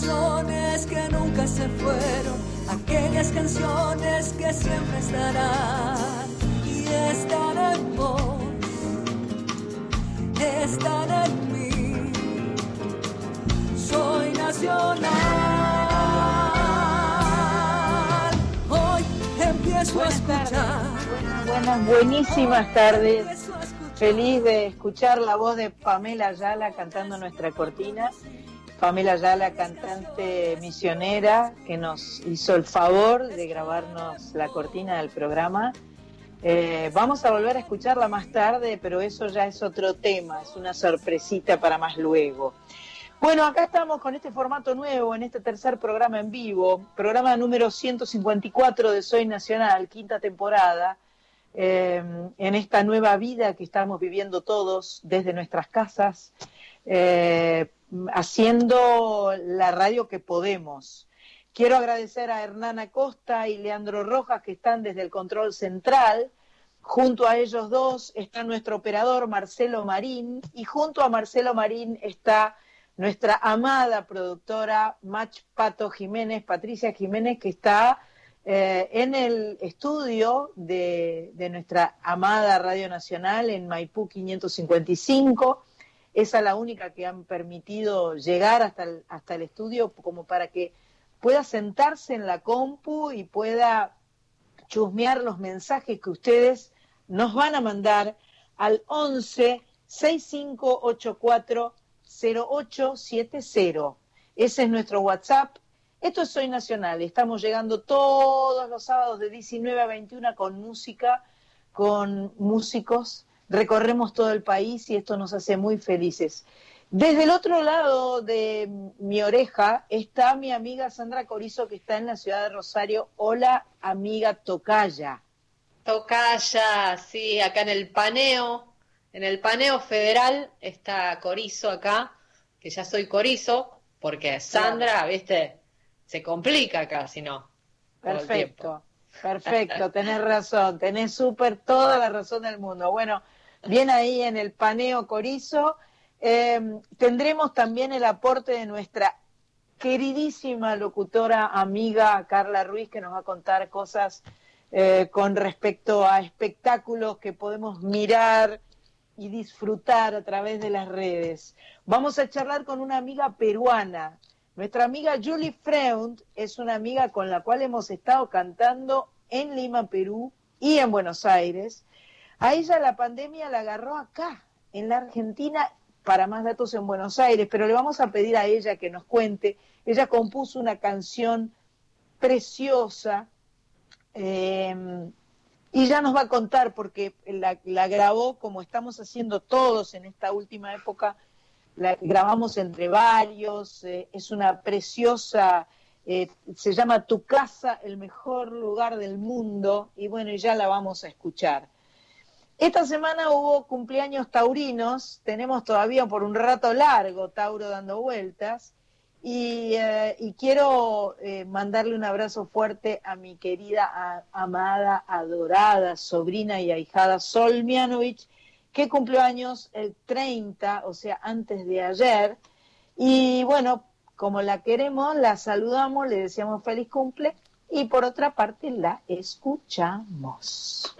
canciones que nunca se fueron, aquellas canciones que siempre estarán y están en vos, están en mí. Soy nacional. Hoy empiezo a escuchar. Buenas, buenísimas tardes. Feliz de escuchar la voz de Pamela Ayala cantando nuestra cortina. Pamela Ayala, cantante misionera, que nos hizo el favor de grabarnos la cortina del programa. Eh, vamos a volver a escucharla más tarde, pero eso ya es otro tema, es una sorpresita para más luego. Bueno, acá estamos con este formato nuevo, en este tercer programa en vivo, programa número 154 de Soy Nacional, quinta temporada. Eh, en esta nueva vida que estamos viviendo todos desde nuestras casas, eh, haciendo la radio que podemos. Quiero agradecer a Hernán Costa y Leandro Rojas que están desde el control central. Junto a ellos dos está nuestro operador Marcelo Marín y junto a Marcelo Marín está nuestra amada productora Mach Pato Jiménez, Patricia Jiménez, que está eh, en el estudio de, nuestra amada Radio Nacional en Maipú 555. Esa es la única que han permitido llegar hasta el, hasta el estudio como para que pueda sentarse en la compu y pueda chusmear los mensajes que ustedes nos van a mandar al 11 6584 0870. Ese es nuestro WhatsApp. Esto es Soy Nacional, estamos llegando todos los sábados de 19 a 21 con música, con músicos, recorremos todo el país y esto nos hace muy felices. Desde el otro lado de mi oreja está mi amiga Sandra Corizo que está en la ciudad de Rosario. Hola, amiga Tocaya. Tocaya, sí, acá en el paneo, en el paneo federal está Corizo acá, que ya soy Corizo, porque Sandra, viste, se complica acá, si no. Perfecto, perfecto, tenés razón, tenés súper toda la razón del mundo. Bueno, bien ahí en el paneo Corizo. Em, tendremos también el aporte de nuestra queridísima locutora amiga Carla Ruiz, que nos va a contar cosas eh, con respecto a espectáculos que podemos mirar y disfrutar a través de las redes. Vamos a charlar con una amiga peruana, nuestra amiga Julie Freund es una amiga con la cual hemos estado cantando en Lima, Perú y en Buenos Aires. A ella la pandemia la agarró acá, en la Argentina, para más datos en Buenos Aires, pero le vamos a pedir a ella que nos cuente. Ella compuso una canción preciosa eh, y ya nos va a contar porque la, la grabó como estamos haciendo todos en esta última época la grabamos entre varios, eh, es una preciosa, eh, se llama Tu casa, el mejor lugar del mundo, y bueno, ya la vamos a escuchar. Esta semana hubo cumpleaños taurinos, tenemos todavía por un rato largo Tauro dando vueltas, y, eh, quiero mandarle un abrazo fuerte a mi querida, amada, adorada, sobrina y ahijada Sol Mianovich, que cumplió años el 30, o sea, antes de ayer. Y bueno, como la queremos, la saludamos, le deseamos feliz cumple y por otra parte la escuchamos.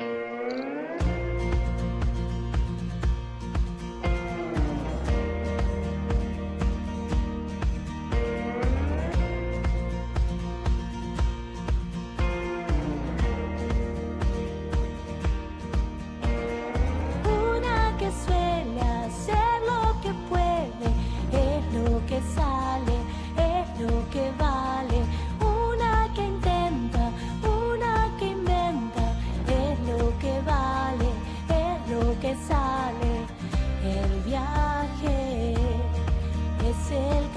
es el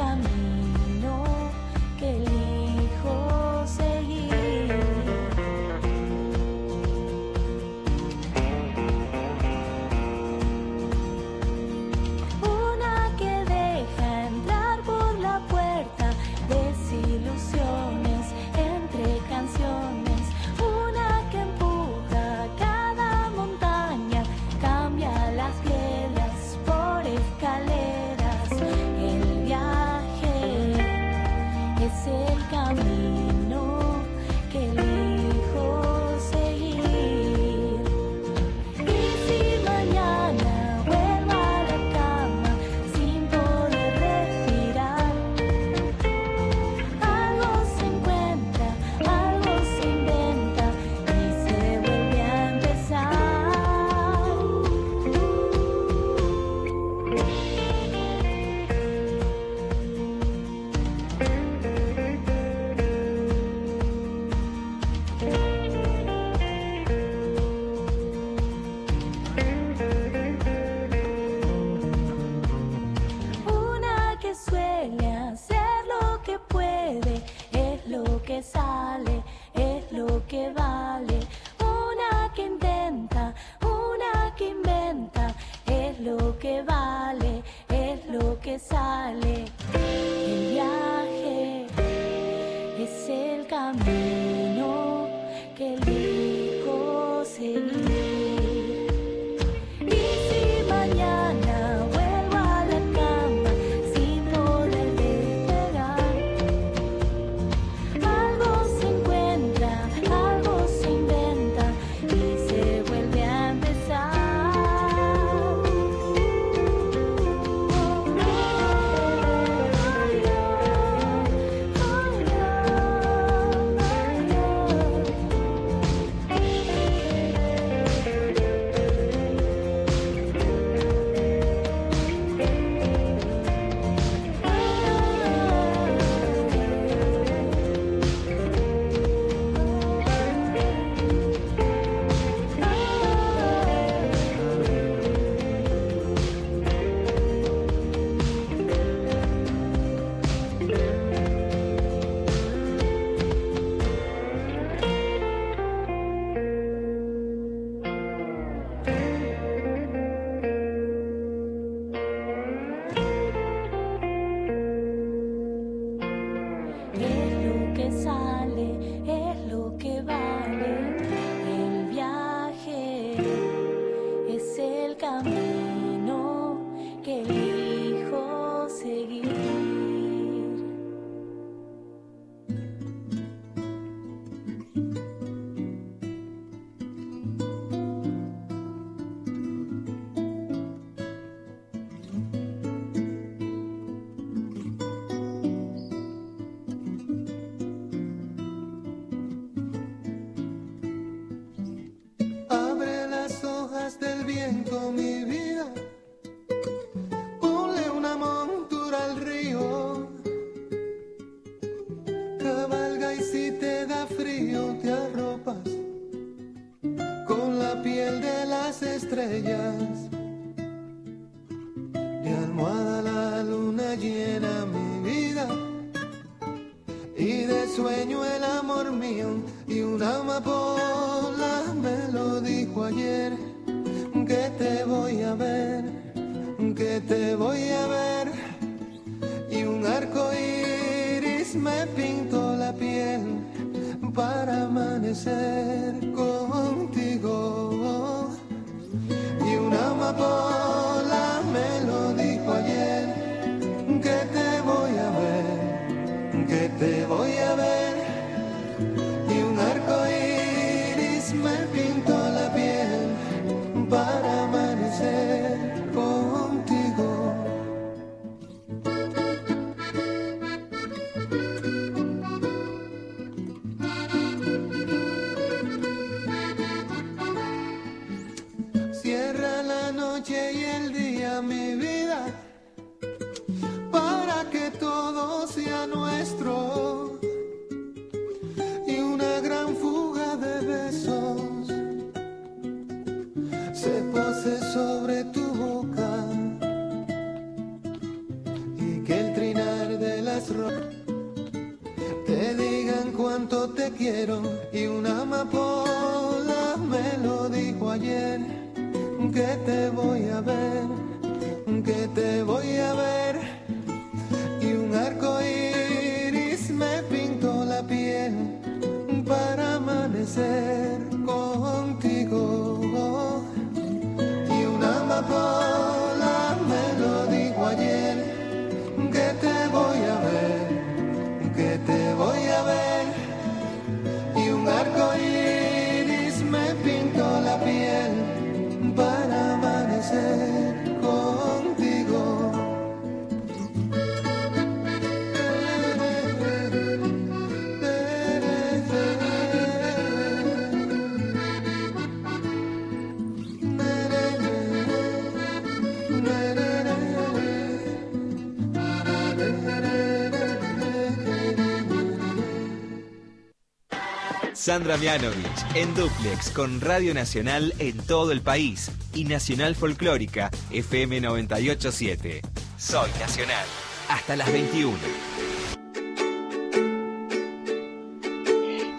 Sandra Mianovich en Duplex con Radio Nacional en todo el país y Nacional Folclórica FM 987. Soy Nacional. Hasta las 21.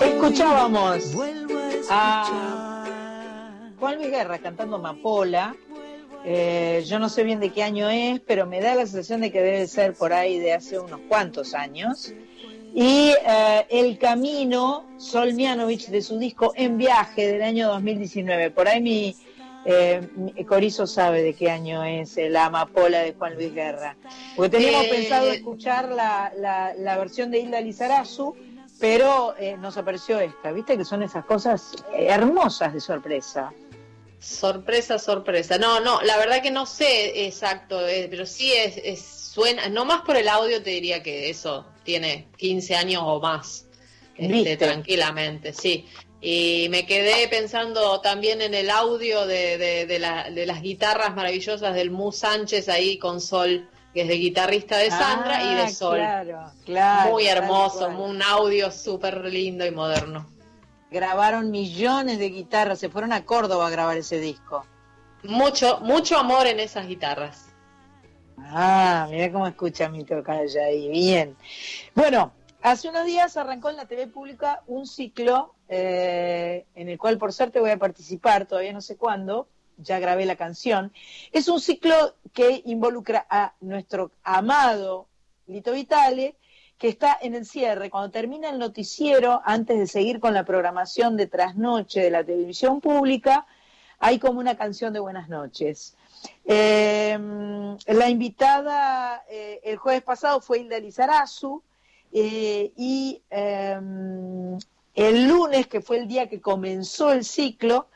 Escuchábamos a Juan Luis Guerra cantando Mapola. Eh, yo no sé bien de qué año es, pero me da la sensación de que debe ser por ahí de hace unos cuantos años. Y eh, El Camino, Sol Mianovich, de su disco En Viaje del año 2019. Por ahí mi, eh, Corizo sabe de qué año es La Amapola de Juan Luis Guerra. Porque teníamos Eh, pensado escuchar la, la- la versión de Hilda Lizarazu, pero eh, nos apareció esta. ¿Viste que son esas cosas hermosas de sorpresa? Sorpresa, sorpresa. No, no, la verdad que no sé exacto, pero sí es, es- suena, no más por el audio te diría que eso tiene 15 años o más, este, tranquilamente, sí. Y me quedé pensando también en el audio de, de, de la- de las guitarras maravillosas del Mu Sánchez ahí con Sol, que es de guitarrista de Sandra y Ah, de Sol. Claro, claro. Muy hermoso, un audio súper lindo y moderno. Grabaron millones de guitarras, se fueron a Córdoba a grabar ese disco. Mucho, mucho amor en esas guitarras. Ah, mira cómo escucha mi tocaya ahí, bien. Bueno, hace unos días arrancó en la TV pública un ciclo eh, en el cual por suerte voy a participar, todavía no sé cuándo, ya grabé la canción. Es un ciclo que involucra a nuestro amado Lito Vitale, que está en el cierre. Cuando termina el noticiero, antes de seguir con la programación de trasnoche de la televisión pública, hay como una canción de buenas noches. Eh, la invitada eh, el jueves pasado fue Hilda Lizarazu eh, y eh, el lunes, que fue el día que comenzó el ciclo,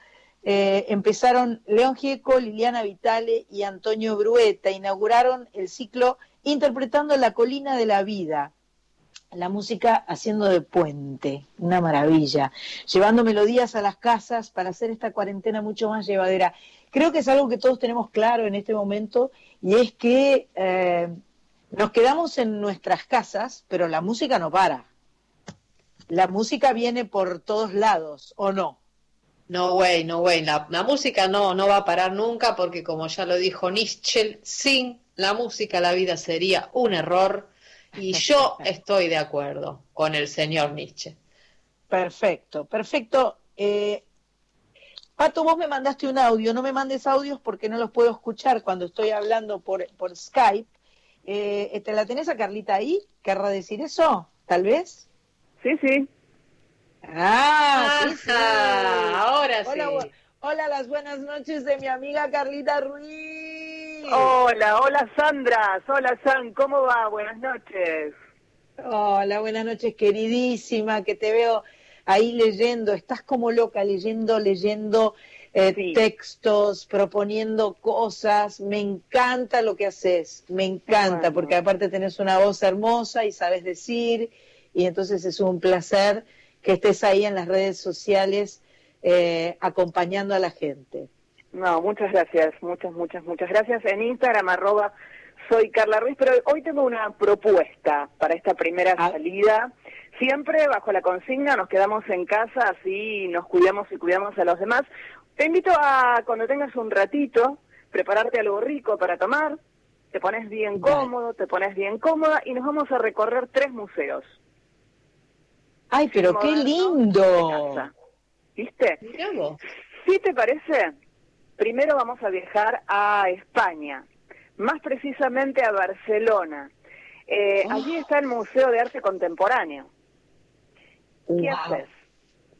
eh, empezaron León Gieco, Liliana Vitale y Antonio Brueta, inauguraron el ciclo interpretando La colina de la vida, la música haciendo de puente, una maravilla, llevando melodías a las casas para hacer esta cuarentena mucho más llevadera. Creo que es algo que todos tenemos claro en este momento y es que eh, nos quedamos en nuestras casas, pero la música no para. La música viene por todos lados, ¿o no? No way, no. La, la música no, no va a parar nunca porque como ya lo dijo Nietzsche, sin la música la vida sería un error. Y yo estoy de acuerdo con el señor Nietzsche. Perfecto, perfecto. Eh, Pato, vos me mandaste un audio, no me mandes audios porque no los puedo escuchar cuando estoy hablando por, por Skype. Eh, ¿Te la tenés a Carlita ahí? ¿Querrá decir eso? ¿Tal vez? Sí, sí. Ah, sí, sí. Ahora sí. Hola, bu- hola, las buenas noches de mi amiga Carlita Ruiz. Hola, hola Sandra. Hola San, ¿cómo va? Buenas noches. Hola, buenas noches, queridísima, que te veo ahí leyendo, estás como loca leyendo, leyendo eh, Sí. textos, proponiendo cosas, me encanta lo que haces, me encanta, Bueno. porque aparte tenés una voz hermosa y sabes decir, y entonces es un placer que estés ahí en las redes sociales eh, acompañando a la gente. No, muchas gracias, muchas, muchas, muchas gracias. En Instagram, arroba, soy Carla Ruiz, pero hoy tengo una propuesta para esta primera Ah. salida. Siempre bajo la consigna, nos quedamos en casa, así nos cuidamos y cuidamos a los demás. Te invito a, cuando tengas un ratito, prepararte algo rico para tomar, te pones bien cómodo, te pones bien cómoda y nos vamos a recorrer tres museos. ¡Ay, pero qué lindo! ¿Viste? Si te parece, primero vamos a viajar a España, más precisamente a Barcelona. Eh, Oh. Allí está el Museo de Arte Contemporáneo. ¿Qué Wow. haces?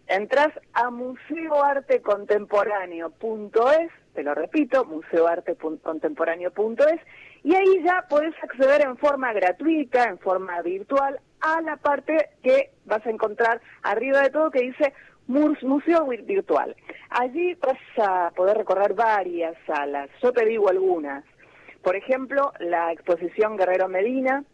Entras a museoartecontemporáneo.es, te lo repito, museoartecontemporáneo.es, y ahí ya podés acceder en forma gratuita, en forma virtual, a la parte que vas a encontrar arriba de todo que dice Museo Vir- Virtual. Allí vas a poder recorrer varias salas, yo te digo algunas. Por ejemplo, la exposición Guerrero Medina,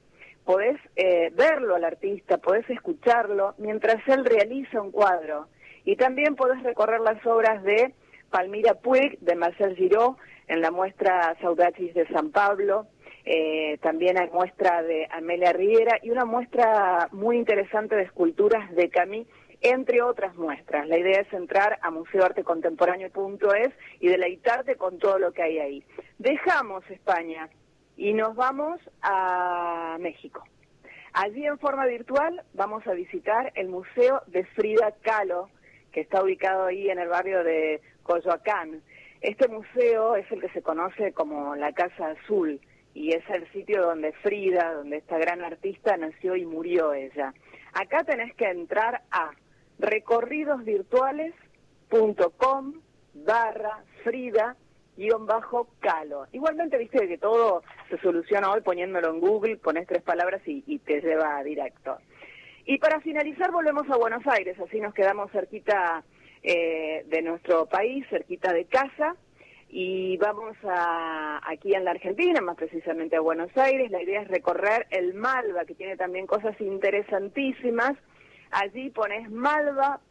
podés eh, verlo al artista, podés escucharlo mientras él realiza un cuadro. Y también podés recorrer las obras de Palmira Puig, de Marcel Giraud, en la muestra Saudachis de San Pablo. Eh, también hay muestra de Amelia Riera y una muestra muy interesante de esculturas de Camille, entre otras muestras. La idea es entrar a museoartecontemporáneo.es y deleitarte con todo lo que hay ahí. Dejamos España y nos vamos a México. Allí en forma virtual vamos a visitar el Museo de Frida Kahlo, que está ubicado ahí en el barrio de Coyoacán. Este museo es el que se conoce como la Casa Azul y es el sitio donde Frida, donde esta gran artista nació y murió ella. Acá tenés que entrar a recorridosvirtuales.com barra Frida guion bajo Calo. Igualmente, viste que todo se soluciona hoy poniéndolo en Google, pones tres palabras y, y te lleva directo. Y para finalizar volvemos a Buenos Aires, así nos quedamos cerquita eh, de nuestro país, cerquita de casa, y vamos a, aquí en la Argentina, más precisamente a Buenos Aires. La idea es recorrer el Malva, que tiene también cosas interesantísimas. Allí pones malva.org.ar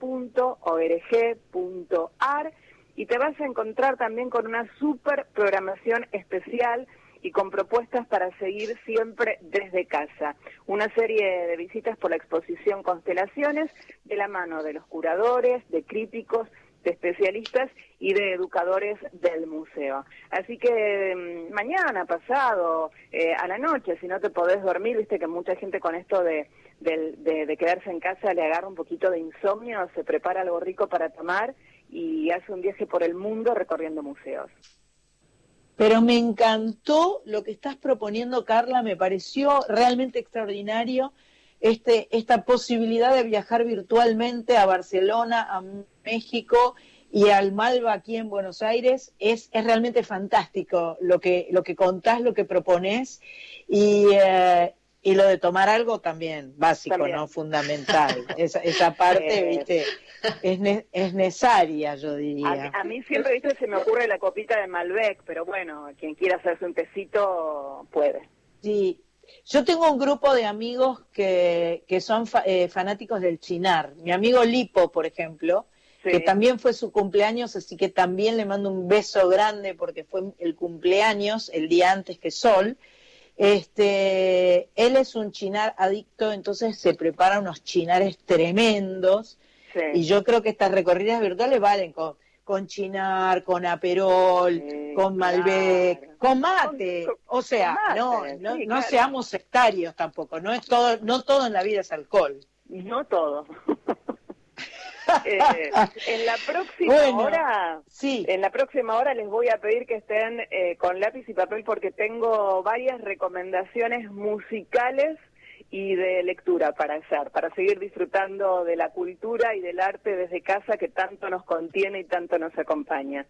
y te vas a encontrar también con una super programación especial y con propuestas para seguir siempre desde casa. Una serie de visitas por la exposición Constelaciones de la mano de los curadores, de críticos, de especialistas y de educadores del museo. Así que mm, mañana, pasado, eh, a la noche, si no te podés dormir, viste que mucha gente con esto de, del- de, de quedarse en casa le agarra un poquito de insomnio, se prepara algo rico para tomar y hace un viaje por el mundo recorriendo museos. Pero me encantó lo que estás proponiendo, Carla, me pareció realmente extraordinario este, esta posibilidad de viajar virtualmente a Barcelona, a México y al Malva aquí en Buenos Aires. Es, es realmente fantástico lo que, lo que contás, lo que proponés y, eh, y lo de tomar algo también, básico, También. ¿no? Fundamental. Esa, esa parte, viste, es, ne- es necesaria, yo A, diría. a mí siempre, viste, se me ocurre la copita de Malbec, pero bueno, quien quiera hacerse un tecito puede. Sí, yo tengo un grupo de amigos que, que son fa- eh, fanáticos del chinar. Mi amigo Lipo, por ejemplo, Sí. que también fue su cumpleaños, así que también le mando un beso grande porque fue el cumpleaños el día antes que Sol. Este, él es un chinar adicto, entonces se prepara unos chinares tremendos. Sí. Y yo creo que estas recorridas virtuales valen con, con chinar, con aperol, Sí, con Malbec, claro. con mate. Con- o sea, no, mate, no, sí, no claro. seamos sectarios tampoco. No es todo, no todo en la vida es alcohol. No todo. Eh, en la próxima Bueno. hora, Sí, en la próxima hora les voy a pedir que estén eh, con lápiz y papel porque tengo varias recomendaciones musicales y de lectura para hacer, para seguir disfrutando de la cultura y del arte desde casa que tanto nos contiene y tanto nos acompaña.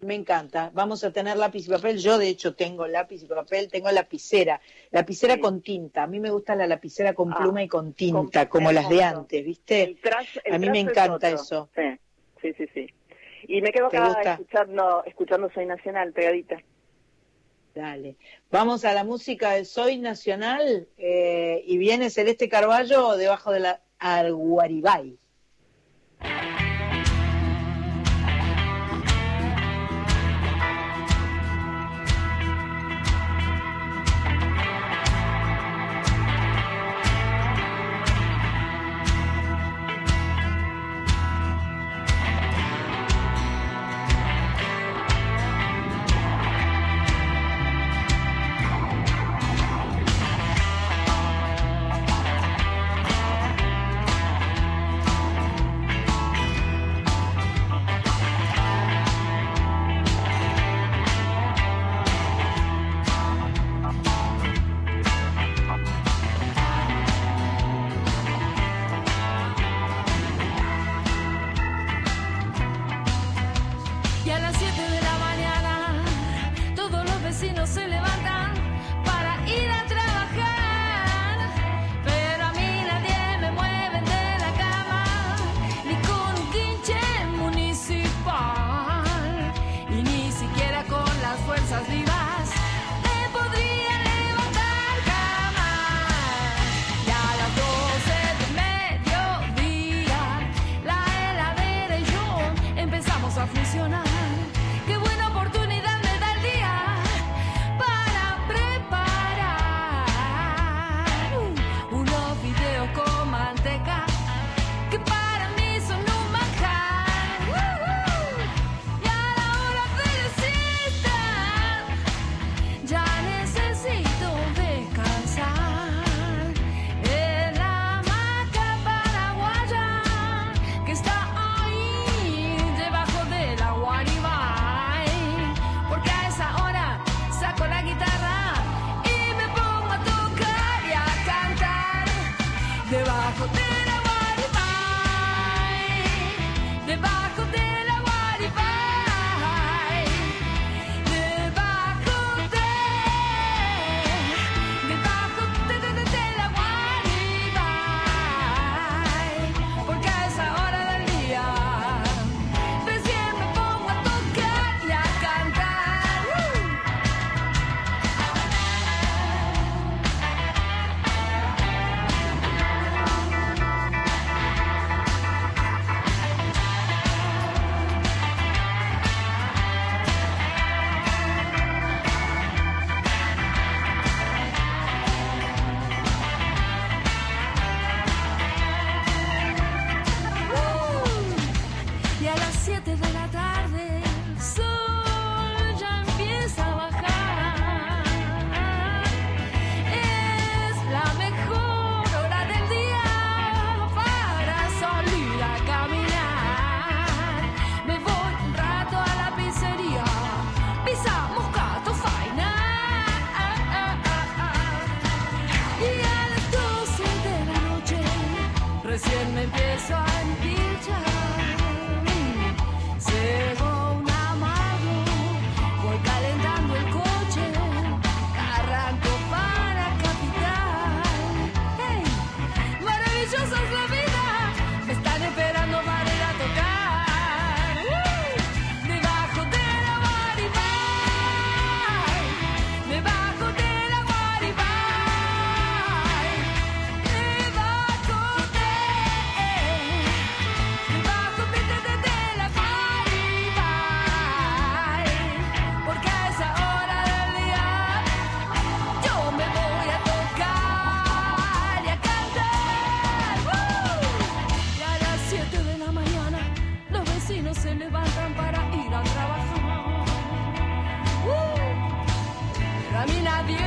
me encanta. Vamos a tener lápiz y papel. Yo, de hecho, tengo lápiz y papel, tengo lapicera. Lapicera Sí. con tinta. A mí me gusta la lapicera con Ah, pluma y con tinta, con- como las de antes, ¿viste? El tras- el A mí me es encanta eso. Sí, sí, sí. sí. Y me quedo ¿Te acá escuchando, escuchando Soy Nacional, pegadita. Dale. Vamos a la música del Soy Nacional eh, y viene Celeste Carballo debajo de la Arguaribay.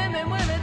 mueve, mueve.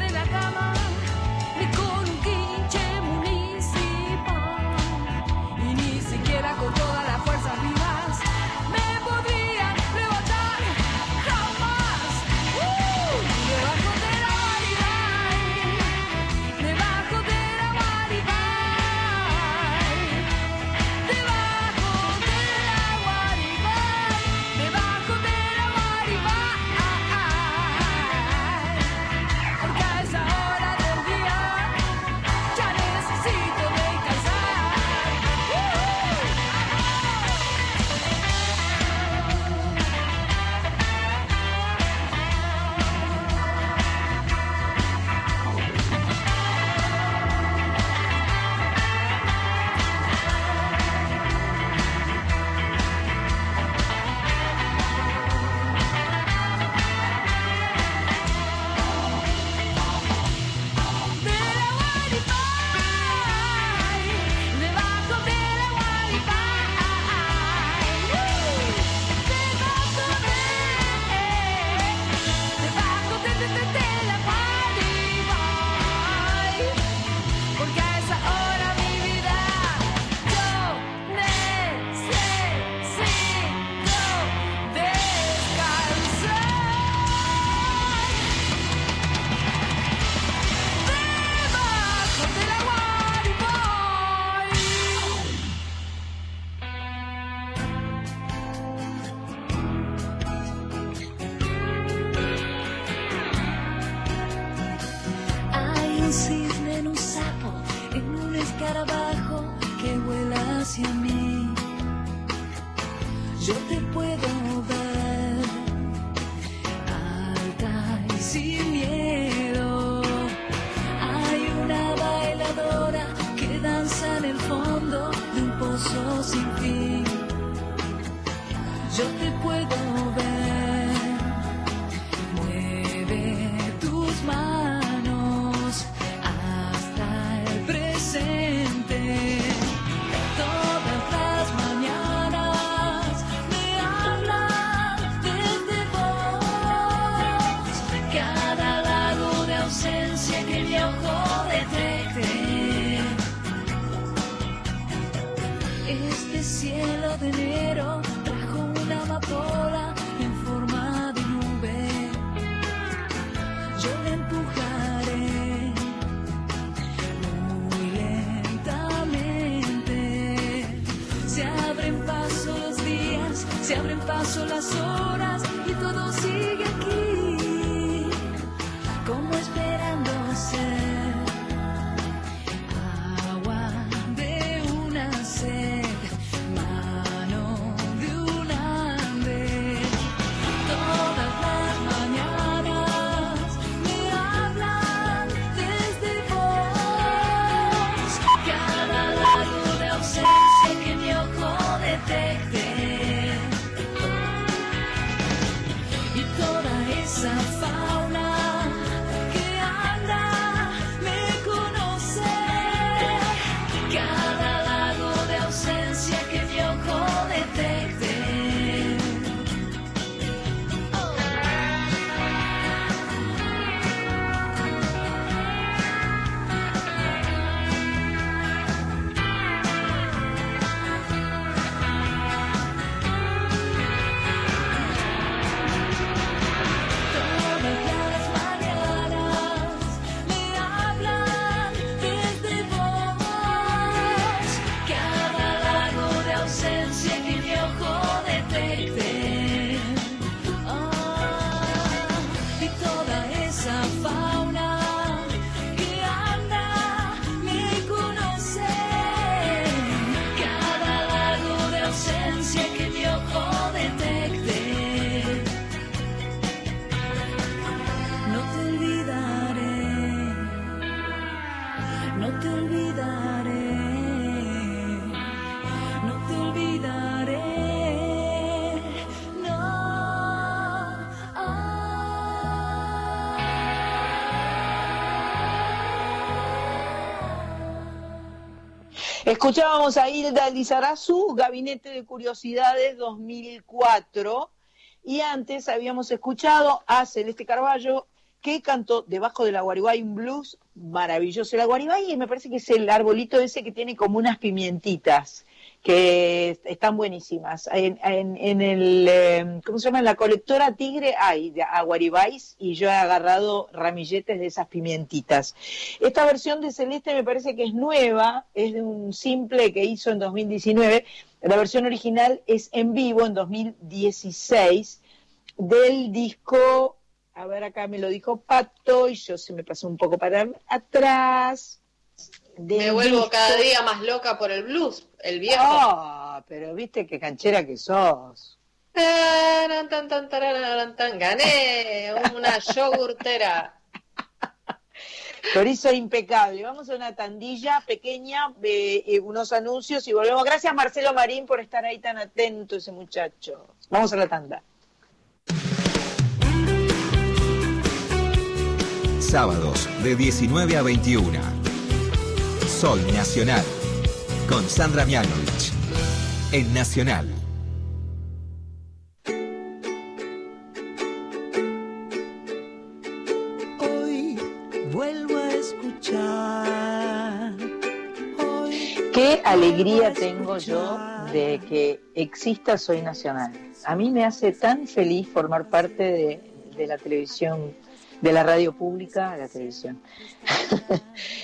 Escuchábamos a Hilda Lizarazu, Gabinete de Curiosidades 2004, y antes habíamos escuchado a Celeste Carballo, que cantó Debajo de la Guaribay un blues maravilloso. La Guaribay me parece que es el arbolito ese que tiene como unas pimientitas, que están buenísimas. En, en- en el, eh, ¿cómo se llama? En la colectora Tigre hay de aguaribáis y yo he agarrado ramilletes de esas pimientitas. Esta versión de Celeste me parece que es nueva, es de un simple que hizo en 2019. La versión original es en vivo en 2016 del disco, a ver acá me lo dijo Pato y yo se me pasó un poco para atrás. Me vuelvo disco- cada día más loca por el blues, el viejo. Ah, pero viste qué canchera que sos. Taran, tan, tan, tararan, tan. Gané una yogurtera. Chorizo impecable. Vamos a una tandilla pequeña, de eh, unos anuncios y volvemos. Gracias Marcelo Marín por estar ahí tan atento, ese muchacho. Vamos a la tanda. Sábados de 19 a 21. Soy Nacional. Con Sandra Mianovich. En Nacional. Hoy vuelvo a escuchar. Hoy Qué alegría a tengo yo de que exista Soy Nacional. A mí me hace tan feliz formar parte de, de la televisión, de la radio pública, la televisión.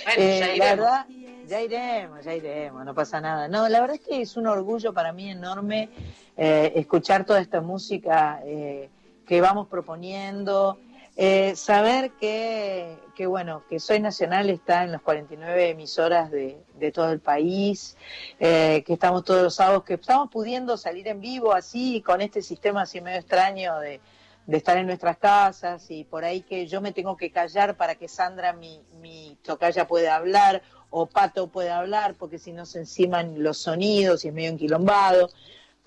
Bueno, Eh, ya la verdad, ya iremos, ya iremos, no pasa nada. No, la verdad es que es un orgullo para mí enorme eh, escuchar toda esta música eh, que vamos proponiendo. Eh, saber que, que, bueno, que Soy Nacional está en las 49 emisoras de, de todo el país, que estamos todos los sábados, que estamos pudiendo salir en vivo así, con este sistema así medio extraño de, de estar en nuestras casas y por ahí que yo me tengo que callar para que Sandra, mi, mi tocaya, pueda hablar o Pato pueda hablar, porque si no se enciman los sonidos y es medio enquilombado.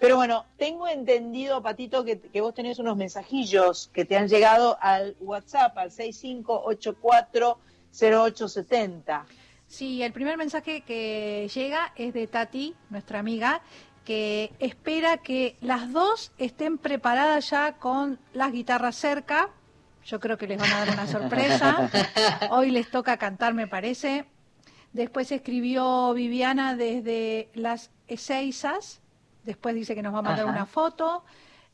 Pero bueno, tengo entendido, Patito, que, que vos tenés unos mensajillos que te han llegado al WhatsApp, al 65840870. Sí, el primer mensaje que llega es de Tati, nuestra amiga, que espera que las dos estén preparadas ya con las guitarras cerca. Yo creo que les van a dar una sorpresa. Hoy les toca cantar, me parece. Después escribió Viviana desde las Eseizas. Después dice que nos va a mandar Ajá. una foto.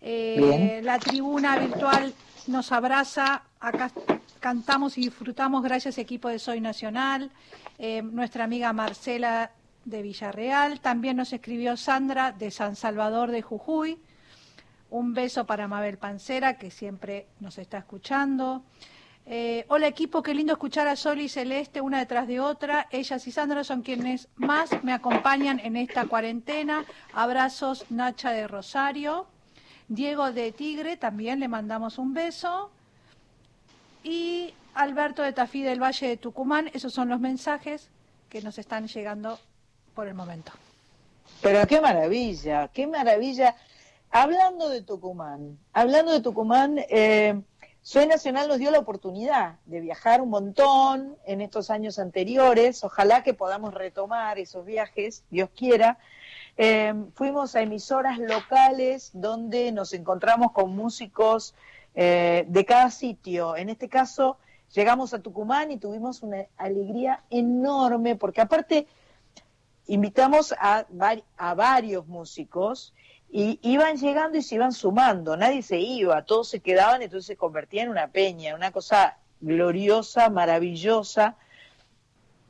Eh, la tribuna virtual nos abraza. Acá cantamos y disfrutamos gracias equipo de Soy Nacional. Eh, nuestra amiga Marcela de Villarreal. También nos escribió Sandra de San Salvador de Jujuy. Un beso para Mabel Pancera, que siempre nos está escuchando. Eh, hola equipo, qué lindo escuchar a Sol y Celeste una detrás de otra. Ellas y Sandra son quienes más me acompañan en esta cuarentena. Abrazos Nacha de Rosario. Diego de Tigre, también le mandamos un beso. Y Alberto de Tafí del Valle de Tucumán, esos son los mensajes que nos están llegando por el momento. Pero qué maravilla, qué maravilla. Hablando de Tucumán, hablando de Tucumán, eh, Soy Nacional nos dio la oportunidad de viajar un montón en estos años anteriores. Ojalá que podamos retomar esos viajes, Dios quiera. Eh, fuimos a emisoras locales donde nos encontramos con músicos eh, de cada sitio. En este caso, llegamos a Tucumán y tuvimos una alegría enorme, porque aparte invitamos a, a varios músicos y iban llegando y se iban sumando, nadie se iba, todos se quedaban, entonces se convertía en una peña, una cosa gloriosa, maravillosa.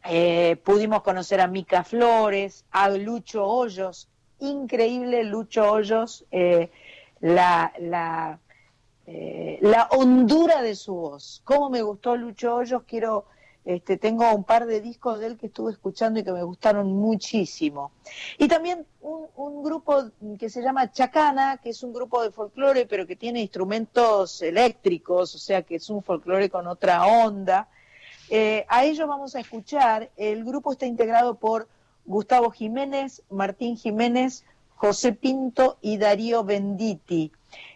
Eh, pudimos conocer a Mica Flores, a Lucho Hoyos, increíble Lucho Hoyos, eh, la, la, eh, la hondura de su voz. Cómo me gustó Lucho Hoyos, quiero, este, tengo un par de discos de él que estuve escuchando y que me gustaron muchísimo. Y también un, grupo que se llama Chacana, que es un grupo de folclore, pero que tiene instrumentos eléctricos, o sea que es un folclore con otra onda. Eh, a ellos vamos a escuchar, el grupo está integrado por Gustavo Jiménez, Martín Jiménez, José Pinto y Darío Benditi.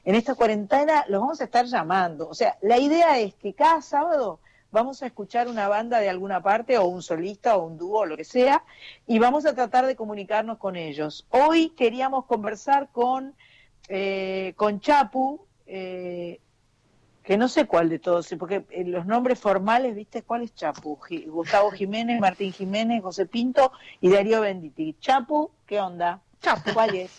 En esta cuarentena los vamos a estar llamando. O sea, la idea es que cada sábado vamos a escuchar una banda de alguna parte, o un solista, o un dúo, o lo que sea, y vamos a tratar de comunicarnos con ellos. Hoy queríamos conversar con, eh, con Chapu, eh, que no sé cuál de todos, porque eh, los nombres formales, ¿viste? ¿Cuál es Chapu? Gustavo Jiménez, Martín Jiménez, José Pinto y Darío Benditi. Chapu, ¿qué onda? Chapu, ¿cuál es?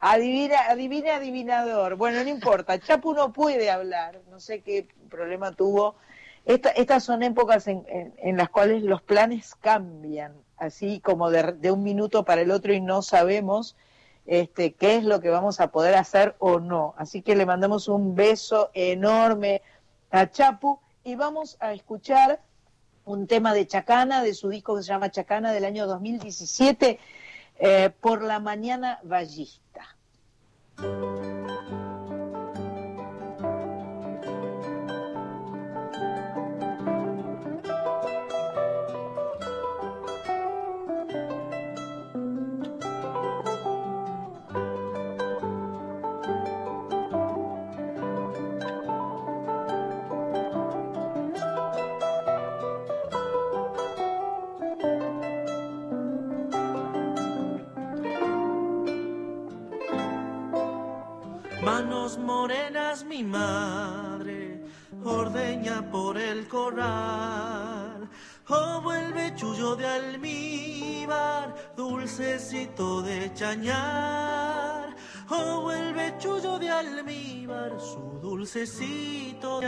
Adivina, adivina, adivinador. Bueno, no importa. Chapu no puede hablar. No sé qué problema tuvo. Esta- estas son épocas en, las cuales los planes cambian, así como de, de un minuto para el otro y no sabemos este, qué es lo que vamos a poder hacer o no. Así que le mandamos un beso enorme a Chapu y vamos a escuchar un tema de Chacana, de su disco que se llama Chacana del año 2017, eh, Por la Mañana Ballista. Morenas mi madre, ordeña por el corral. Oh, vuelve chullo de almíbar, dulcecito de chañar. Oh, vuelve chullo de almíbar, su dulcecito de.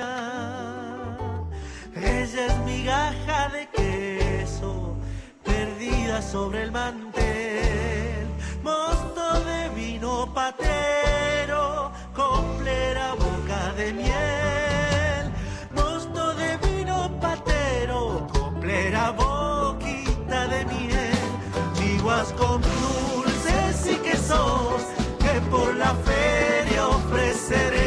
Ella es migaja de queso, perdida sobre el mantel. Mosto de vino patero, coplera, boca de miel, mosto de vino patero, coplera, boquita de miel, chiguas con dulces y quesos que por la feria ofreceré.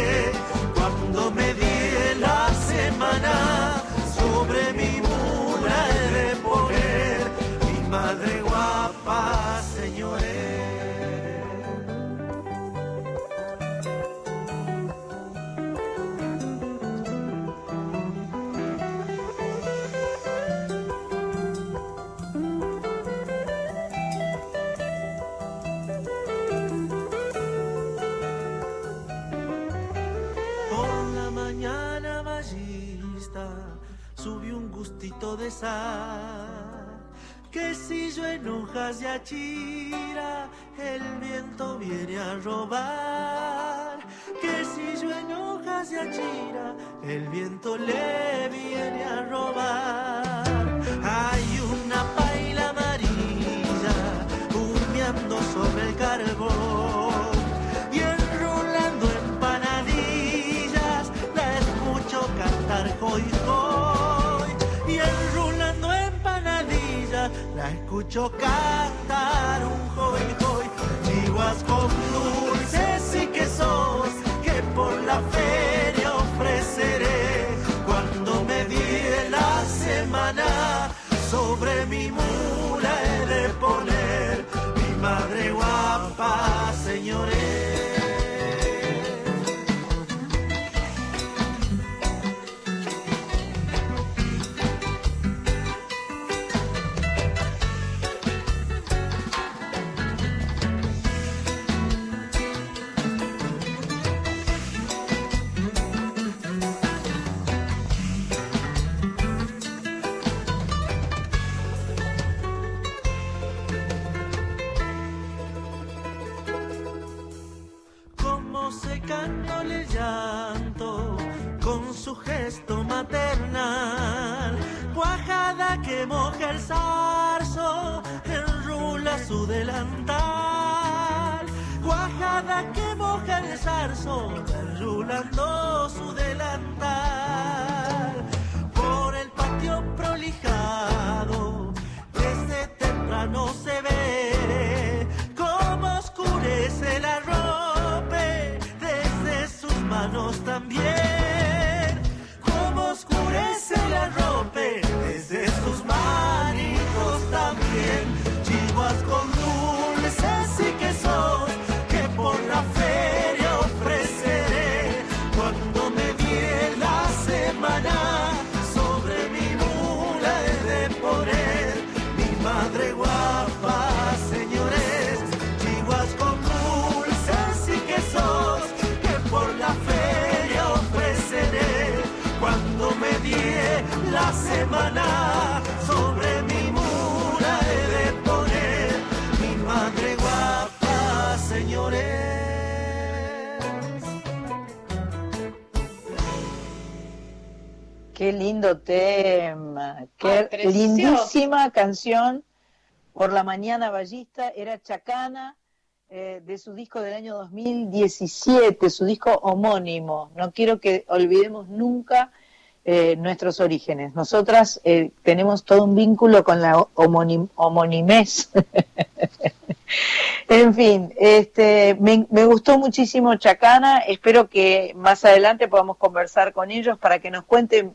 Sal. Que si yo en hojas de achira el viento viene a robar. Que si yo en hojas de achira el viento le viene a robar. Escucho cantar un hoy hoy chivas con dulces delantal. Cuajada que moja el zarzo, Tema, qué precioso. lindísima canción. Por la mañana ballista era Chacana eh, de su disco del año 2017, su disco homónimo. No quiero que olvidemos nunca eh, nuestros orígenes. Nosotras eh, tenemos todo un vínculo con la homonim-. En fin, este, me, me gustó muchísimo Chacana, espero que más adelante podamos conversar con ellos para que nos cuenten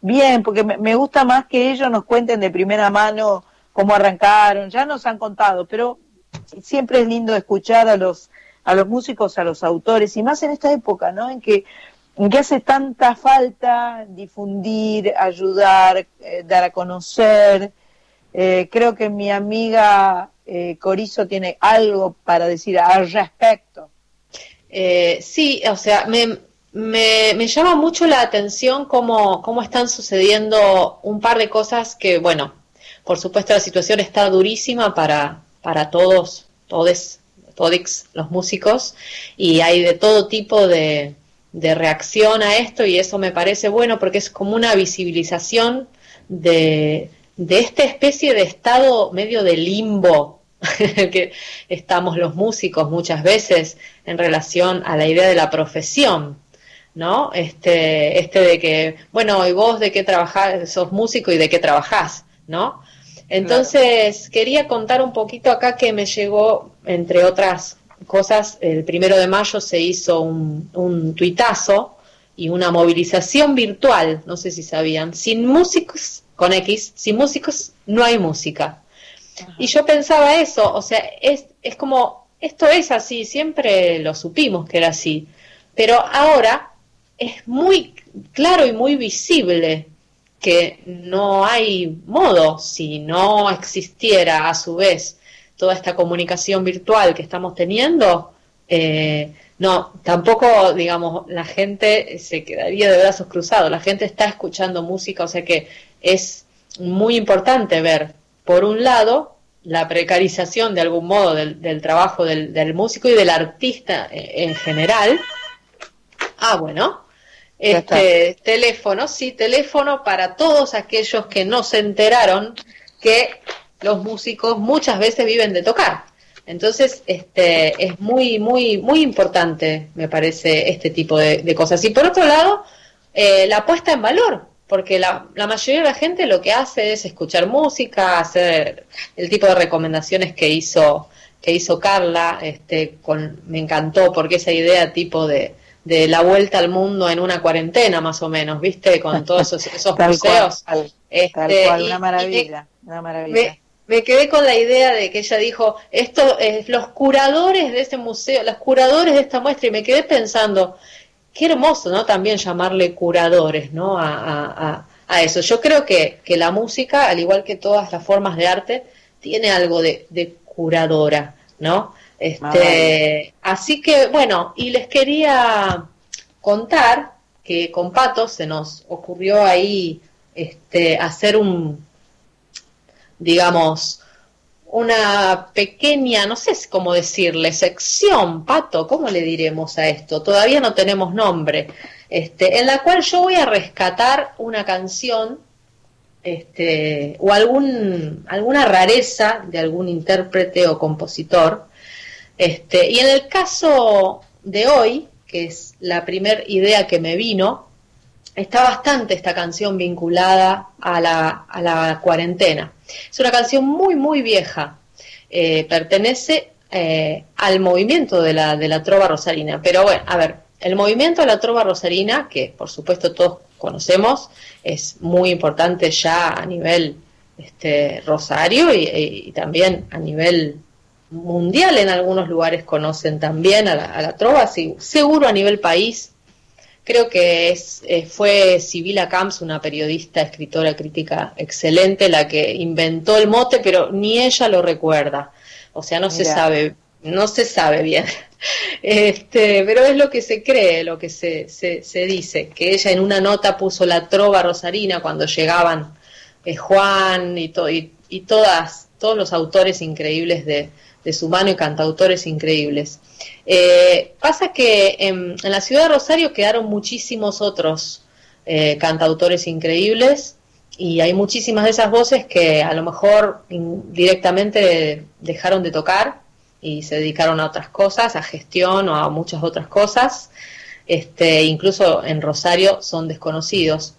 bien, porque me, gusta más que ellos nos cuenten de primera mano cómo arrancaron, ya nos han contado, pero siempre es lindo escuchar a los, a los músicos, a los autores, y más en esta época, ¿no? En que, que hace tanta falta difundir, ayudar, eh, dar a conocer. Eh, creo que mi amiga eh, Corizo tiene algo para decir al respecto. Eh, sí, o sea, me, me, me llama mucho la atención cómo, están sucediendo un par de cosas que, bueno, por supuesto la situación está durísima para, para todos, todes, todex, los músicos, y hay de todo tipo de, de reacción a esto, y eso me parece bueno porque es como una visibilización de, de esta especie de estado medio de limbo que estamos los músicos muchas veces en relación a la idea de la profesión, ¿no? Este, este de que, bueno, ¿y vos de qué trabajás? Sos músico y de qué trabajás, ¿no? Entonces, quería contar un poquito acá que me llegó, entre otras cosas, el primero de mayo se hizo un, un tuitazo y una movilización virtual, no sé si sabían, sin músicos, con X, sin músicos no hay música. Y yo pensaba eso, o sea, es, es como, esto es así, siempre lo supimos que era así, pero ahora es muy claro y muy visible que no hay modo, si no existiera a su vez toda esta comunicación virtual que estamos teniendo, eh, no, tampoco, digamos, la gente se quedaría de brazos cruzados, la gente está escuchando música, o sea que es muy importante ver, por un lado, la precarización de algún modo del, trabajo del, del músico y del artista eh, en general. Ah, bueno. Este teléfono, sí, teléfono para todos aquellos que no se enteraron que los músicos muchas veces viven de tocar. Entonces, este, es muy, muy, muy importante, me parece, este tipo de, cosas. Y por otro lado, eh, la puesta en valor, porque la, la mayoría de la gente lo que hace es escuchar música, hacer el tipo de recomendaciones que hizo, que hizo Carla, este, con, me encantó, porque esa idea tipo de, de la vuelta al mundo en una cuarentena, más o menos, ¿viste? Con todos esos, esos Tal museos. cual, Este, tal cual, y- una maravilla, una maravilla. me, me quedé con la idea de que ella dijo, esto es los curadores de este museo, los curadores de esta muestra, y me quedé pensando, qué hermoso, ¿no? También llamarle curadores, ¿no? A, a- a- a eso. Yo creo que, que la música, al igual que todas las formas de arte, tiene algo de, de curadora, ¿no? Este, Maravilla. así que, bueno, y les quería contar que con Pato se nos ocurrió ahí este, hacer un, digamos, una pequeña, no sé cómo decirle, sección, Pato, ¿cómo le diremos a esto? Todavía no tenemos nombre, este, en la cual yo voy a rescatar una canción este, o algún, alguna rareza de algún intérprete o compositor. Este, y en el caso de hoy, que es la primera idea que me vino, está bastante esta canción vinculada a la, cuarentena. Es una canción muy, muy vieja. Eh, pertenece eh, al movimiento de la, trova rosarina. Pero bueno, a ver, el movimiento de la trova rosarina, que por supuesto todos conocemos, es muy importante ya a nivel este, rosario y también a nivel mundial en algunos lugares conocen también a la, a la trova, sí, seguro a nivel país. Creo que es, eh, fue Sibila Camps, una periodista, escritora, crítica excelente, la que inventó el mote, pero ni ella lo recuerda. O sea, no se sabe, no se sabe bien. Este, pero es lo que se cree, lo que se, se, se dice, que ella en una nota puso la trova rosarina cuando llegaban eh, Juan y, to- y, y todas, todos los autores increíbles de, de su mano y cantautores increíbles. Eh, pasa que en, la ciudad de Rosario quedaron muchísimos otros eh, cantautores increíbles y hay muchísimas de esas voces que a lo mejor directamente dejaron de tocar y se dedicaron a otras cosas, a gestión o a muchas otras cosas. Este, incluso en Rosario son desconocidos.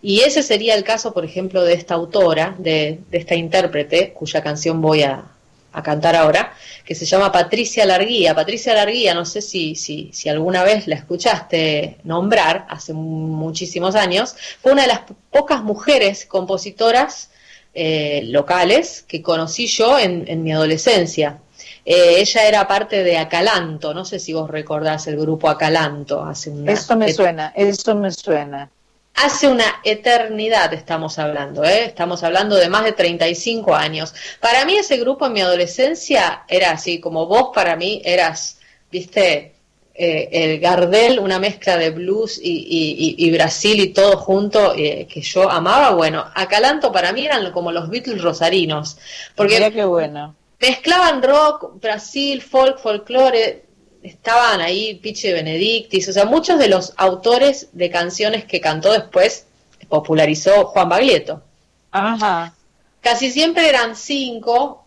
Y ese sería el caso, por ejemplo, de esta autora, de esta intérprete, cuya canción voy a, a cantar ahora, que se llama Patricia Larguía. Patricia Larguía, no sé si, si, si alguna vez la escuchaste nombrar, hace muchísimos años, fue una de las pocas mujeres compositoras eh, locales que conocí yo en, en mi adolescencia. Eh, ella era parte de Acalanto, no sé si vos recordás el grupo Acalanto. Hace una, Eso me suena, eso me suena. Hace una eternidad estamos hablando, ¿eh? estamos hablando de más de 35 años. Para mí ese grupo en mi adolescencia era así, como vos para mí eras, viste, eh, el Gardel, una mezcla de blues y, y- y- y Brasil y todo junto, eh, que yo amaba. Bueno, Acalanto para mí eran como los Beatles rosarinos, porque Mira qué bueno. mezclaban rock, Brasil, folk, folclore, estaban ahí Piche Benedictis, o sea, muchos de los autores de canciones que cantó después popularizó Juan Baglietto. Ajá. Casi siempre eran cinco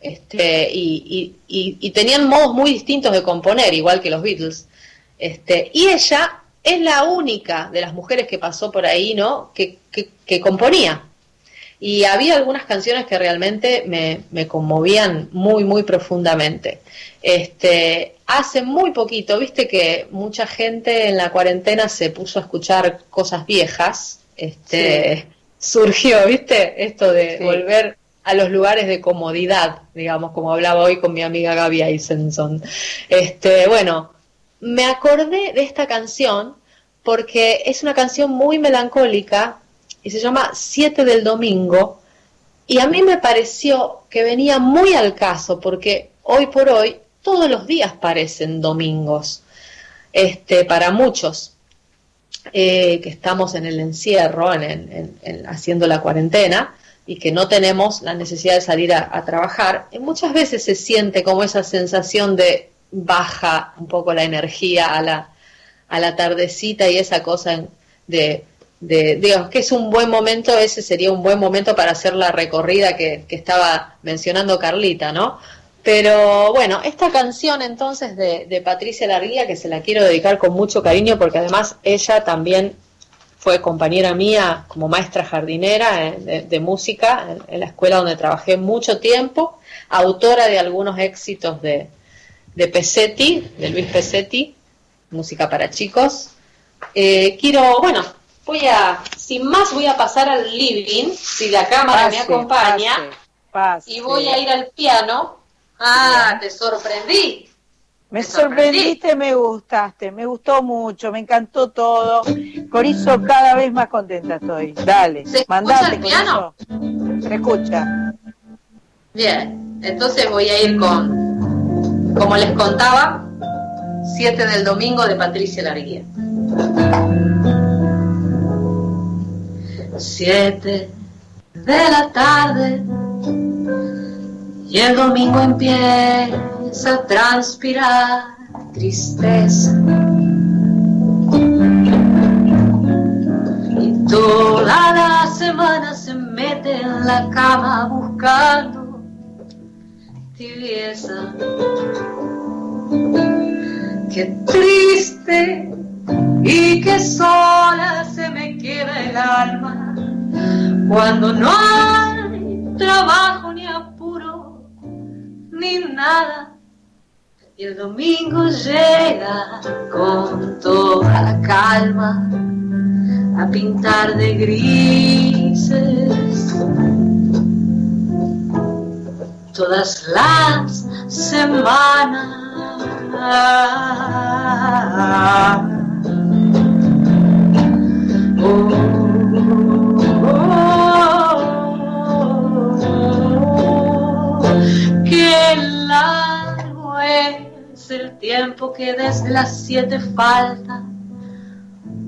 este, y, y- y- y tenían modos muy distintos de componer, igual que los Beatles. Este, y ella es la única de las mujeres que pasó por ahí, ¿no? Que, que- que componía. Y había algunas canciones que realmente me, me conmovían muy, muy profundamente. Este, hace muy poquito, viste que mucha gente en la cuarentena se puso a escuchar cosas viejas. Este, surgió, viste, esto de Sí. volver a los lugares de comodidad, digamos, como hablaba hoy con mi amiga Gaby Eisenson. Este, bueno, me acordé de esta canción porque es una canción muy melancólica y se llama Siete del Domingo y a mí me pareció que venía muy al caso porque hoy por hoy todos los días parecen domingos. este, para muchos eh, que estamos en el encierro, en, en- en- haciendo la cuarentena y que no tenemos la necesidad de salir a, trabajar, eh, muchas veces se siente como esa sensación de baja un poco la energía a la, a la tardecita y esa cosa de, de, digamos, que es un buen momento, ese sería un buen momento para hacer la recorrida que estaba mencionando Carlita, ¿no? Pero bueno, esta canción entonces de, de Patricia Larguía, que se la quiero dedicar con mucho cariño, porque además ella también fue compañera mía como maestra jardinera eh, de, de música en, en la escuela donde trabajé mucho tiempo, autora de algunos éxitos de, de Pesetti, de Luis Pesetti, música para chicos. Eh, quiero, bueno, voy a, sin más, voy a pasar al living, si la cámara me acompaña, pase, pase. y voy a ir al piano. Ah, te sorprendí. Me sorprendiste, me gustaste, me gustó mucho, me encantó todo. Corizo, cada vez más contenta estoy. Dale, ¿Se escucha mandate, el piano? Corizo. Se escucha. Bien, entonces voy a ir con, como les contaba, 7 del domingo de Patricia Larguía. 7 de la tarde y el domingo empieza a transpirar tristeza. Y toda la semana se mete en la cama buscando tibieza. Qué triste y qué sola se me queda el alma cuando no hay trabajo ni nada. Y el domingo llega con toda la calma a pintar de grises todas las semanas. Qué largo es el tiempo que desde las siete falta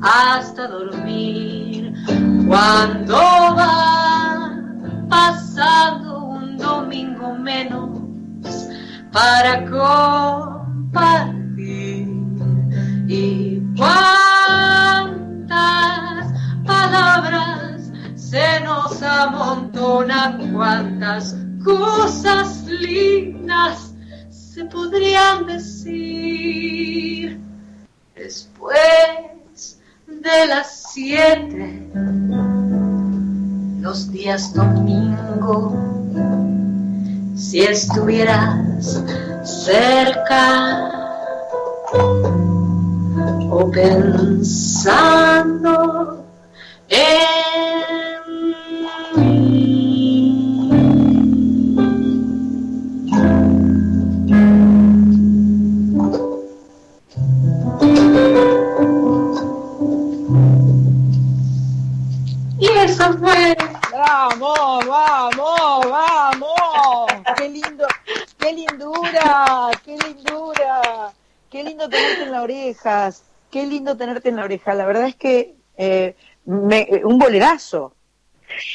hasta dormir. Cuando va pasando un domingo menos para compartir y cuántas palabras se nos amontonan cuántas cosas lindas se podrían decir. Después de las siete los días domingo si estuvieras cerca o pensando en Vamos, vamos, vamos. Qué lindo, qué lindura, qué lindura. Qué lindo tenerte en las orejas. Qué lindo tenerte en la oreja. La verdad es que eh, me- un bolerazo.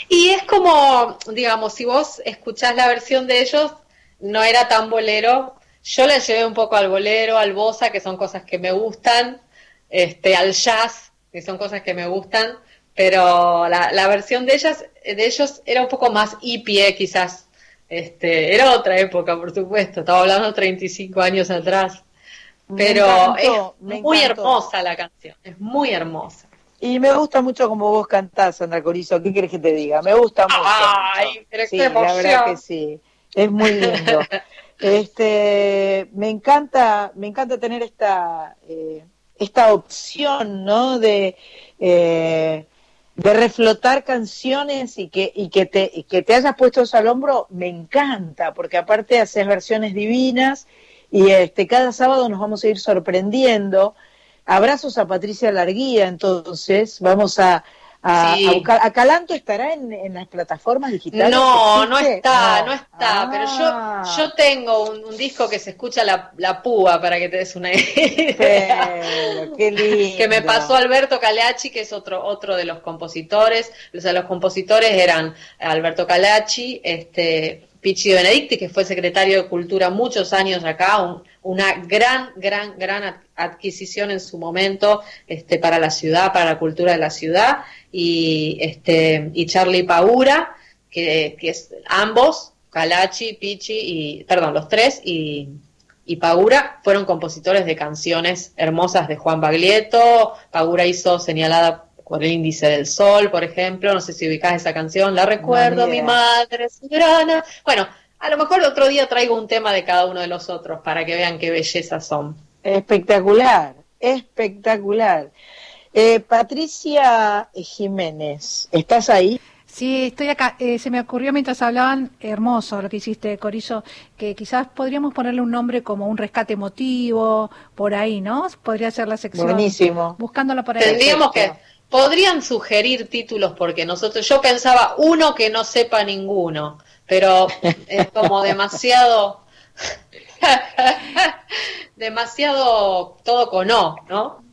Y es como, digamos, si vos escuchás la versión de ellos, no era tan bolero. Yo le llevé un poco al bolero, al bossa, que son cosas que me gustan, este, al jazz, que son cosas que me gustan, pero la, la versión de ellas, de ellos era un poco más hippie, quizás. Este, era otra época, por supuesto, estaba hablando 35 años atrás. Pero encantó, es muy hermosa la canción, es muy hermosa. Y me gusta mucho como vos cantás, Sandra Corizo. ¿Qué querés que te diga? Me gusta mucho. Ay, mucho. pero qué sí, la verdad que sí. Es muy lindo. Este, me encanta, me encanta tener esta, eh, esta opción, ¿no? De, eh, de reflotar canciones y que, y que te, y que te hayas puesto eso al hombro, me encanta, porque aparte haces versiones divinas y este, cada sábado nos vamos a ir sorprendiendo. Abrazos a Patricia Larguía, entonces, vamos a, a, Sí. a buscar. ¿Acalanto estará en, en las plataformas digitales? No, no está, no está, pero Ah. yo, yo tengo un, un disco que se escucha la, la púa para que te des una idea. Pero, qué lindo. que me pasó Alberto Calachi, que es otro, otro de los compositores. O sea, los compositores eran Alberto Calachi, este, Pichi Benedicti, que fue secretario de Cultura muchos años acá, un- una gran, gran, gran adquisición en su momento este, para la ciudad, para la cultura de la ciudad, y, este, y Charlie Paura, que, que es ambos, Calachi, Pichi, y, perdón, los tres, y, y Pagura fueron compositores de canciones hermosas de Juan Baglietto. Pagura hizo señalada por el índice del sol, por ejemplo. No sé si ubicás esa canción. La recuerdo, mi madre soberana. Bueno, a lo mejor otro día traigo un tema de cada uno de los otros para que vean qué bellezas son. Espectacular, espectacular. Eh, Patricia Jiménez, ¿estás ahí? Sí, estoy acá. Eh, se me ocurrió mientras hablaban, hermoso lo que hiciste, Corizo, que quizás podríamos ponerle un nombre como un rescate emotivo, por ahí, ¿no? Podría ser la sección. Buenísimo. Buscándola por ahí. Tendríamos que, podrían sugerir títulos porque nosotros, yo pensaba uno que no sepa ninguno, pero es como demasiado, demasiado todo con O, ¿no?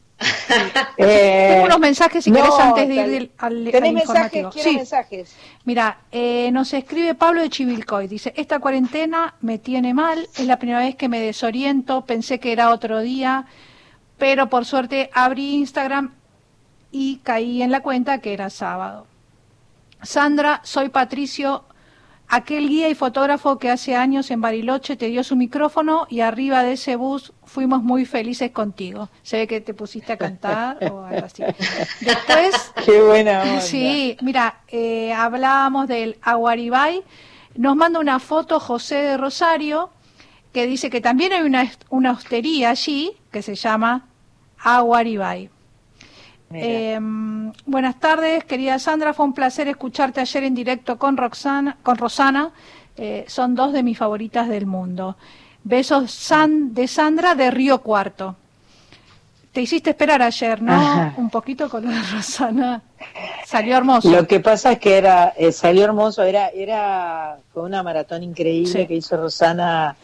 Eh, Tengo unos mensajes si no, querés antes de ir al, ¿Tenés al mensajes? informativo. Quiero Sí. mensajes. Mira, eh, nos escribe Pablo de Chivilcoy. Dice, esta cuarentena me tiene mal, es la primera vez que me desoriento, pensé que era otro día, pero por suerte abrí Instagram y caí en la cuenta que era sábado. Sandra, soy Patricio, aquel guía y fotógrafo que hace años en Bariloche te dio su micrófono y arriba de ese bus fuimos muy felices contigo. Se ve que te pusiste a cantar o algo así. Después Qué buena onda. Sí, mira, eh, hablábamos del Aguaribay. Nos manda una foto José de Rosario que dice que también hay una, una hostería allí que se llama Aguaribay. Eh, buenas tardes, querida Sandra. Fue un placer escucharte ayer en directo con Roxana, con Rosana. Eh, son dos de mis favoritas del mundo. Besos San, de Sandra de Río Cuarto. Te hiciste esperar ayer, ¿no? Ajá. Un poquito con lo de Rosana. Salió hermoso. Lo que pasa es que era eh, salió hermoso, era era fue una maratón increíble Sí. que hizo Rosana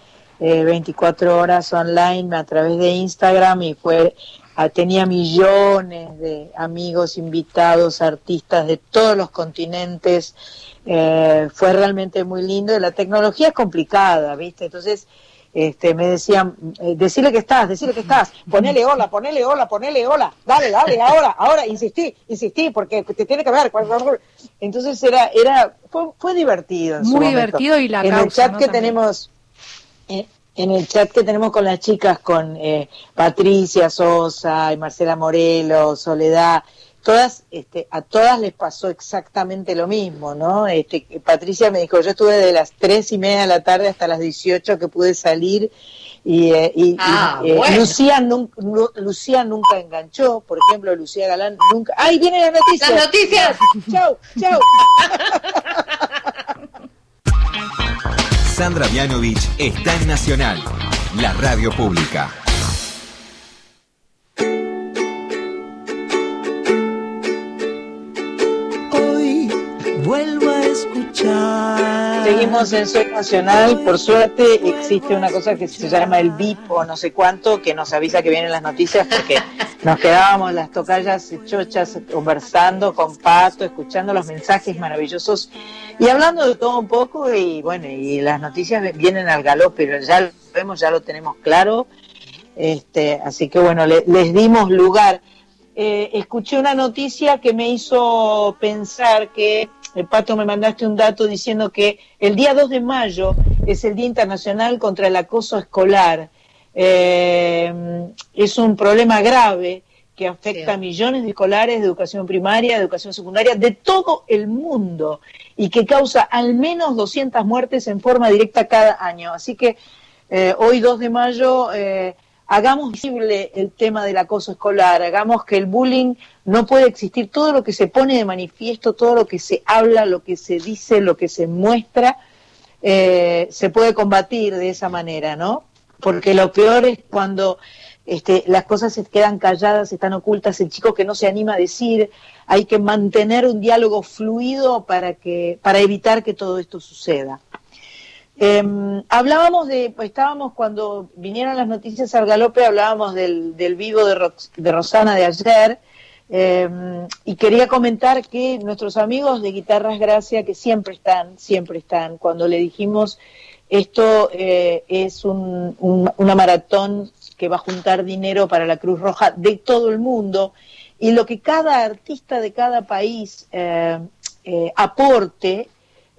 eh, 24 horas online a través de Instagram y fue tenía millones de amigos, invitados, artistas de todos los continentes. Eh, fue realmente muy lindo y la tecnología es complicada, ¿viste? Entonces este, me decían, eh, decirle que estás, decirle que estás, ponele hola, ponele hola, ponele hola, dale, dale, ahora, ahora, insistí, insistí, porque te tiene que ver. Entonces era, era, fue, fue divertido. en su Muy momento. divertido y la En el causa, chat ¿no? que También. tenemos, eh, en el chat que tenemos con las chicas, con eh, Patricia Sosa y Marcela Morelos, Soledad, todas, este, a todas les pasó exactamente lo mismo, ¿no? Este, Patricia me dijo, yo estuve de las tres y media de la tarde hasta las 18 que pude salir y, eh, y- y, Ah, eh, bueno. Lucía, nun- nu- Lucía nunca enganchó, por ejemplo, Lucía Galán nunca... ¡Ay, vienen las noticias! Las noticias. ¡Chau, chau! Sandra Mianovich está en Nacional, la radio pública. Hoy vuelvo a escuchar. Seguimos en Soy Nacional. Por suerte existe una cosa que se llama el VIP o no sé cuánto, que nos avisa que vienen las noticias porque nos quedábamos las tocallas chochas conversando con Pato, escuchando los mensajes maravillosos y hablando de todo un poco y bueno, y las noticias vienen al galope, pero ya lo vemos, ya lo tenemos claro. Este, así que bueno, le- les dimos lugar. Eh, escuché una noticia que me hizo pensar que, Pato, me mandaste un dato diciendo que el día 2 de mayo es el Día Internacional contra el Acoso Escolar. Eh, es un problema grave que afecta a millones de escolares de educación primaria, de educación secundaria, de todo el mundo y que causa al menos 200 muertes en forma directa cada año. Así que eh, hoy 2 de mayo eh, hagamos visible el tema del acoso escolar, hagamos que el bullying no puede existir, todo lo que se pone de manifiesto, todo lo que se habla, lo que se dice, lo que se muestra, eh, se puede combatir de esa manera, ¿no? Porque lo peor es cuando este, las cosas se quedan calladas, están ocultas, el chico que no se anima a decir, hay que mantener un diálogo fluido para, que, para evitar que todo esto suceda. Em, hablábamos de, pues, estábamos cuando vinieron las noticias al galope, hablábamos del, vivo de, de Rosana de ayer, em, y quería comentar que nuestros amigos de Guitarras Gracia, que siempre están, siempre están, cuando le dijimos esto eh, es un- un- una maratón que va a juntar dinero para la Cruz Roja de todo el mundo, y lo que cada artista de cada país eh, eh, aporte,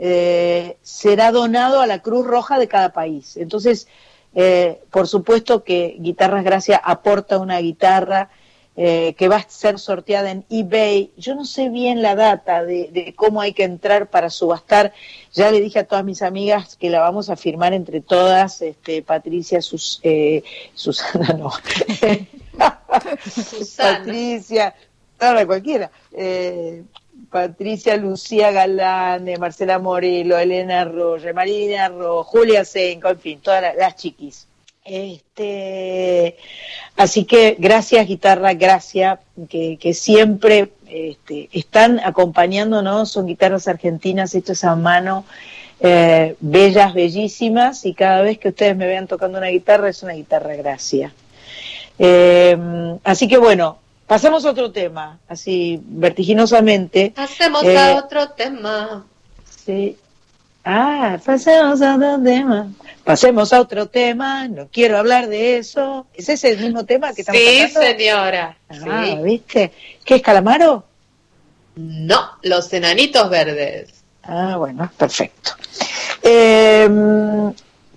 eh, será donado a la Cruz Roja de cada país. Entonces, eh, por supuesto que Guitarras Gracia aporta una guitarra eh, que va a ser sorteada en eBay. Yo no sé bien la data de, de cómo hay que entrar para subastar. Ya le dije a todas mis amigas que la vamos a firmar entre todas, este, Patricia, sus, Susana, no. Susana. Patricia, ahora cualquiera. Patricia Lucía Galán, Marcela Morelo, Elena Arroyo, Marina Arroyo, Julia Senco, en fin, todas la- las chiquis. Este, así que gracias, guitarra, gracias, que, que siempre este, están acompañándonos, son guitarras argentinas hechas a mano, eh, bellas, bellísimas, y cada vez que ustedes me vean tocando una guitarra es una guitarra gracia. Eh, así que bueno, pasamos a otro tema, así vertiginosamente. Hacemos Eh, a otro tema. Sí. Ah, pasemos a otro tema. Pasemos a otro tema, no quiero hablar de eso. ¿Es ese el mismo tema que estamos Sí, cantando? señora. Ah, Sí. ¿viste? ¿Qué es Calamaro? No, los enanitos verdes. Ah, bueno, perfecto. Eh,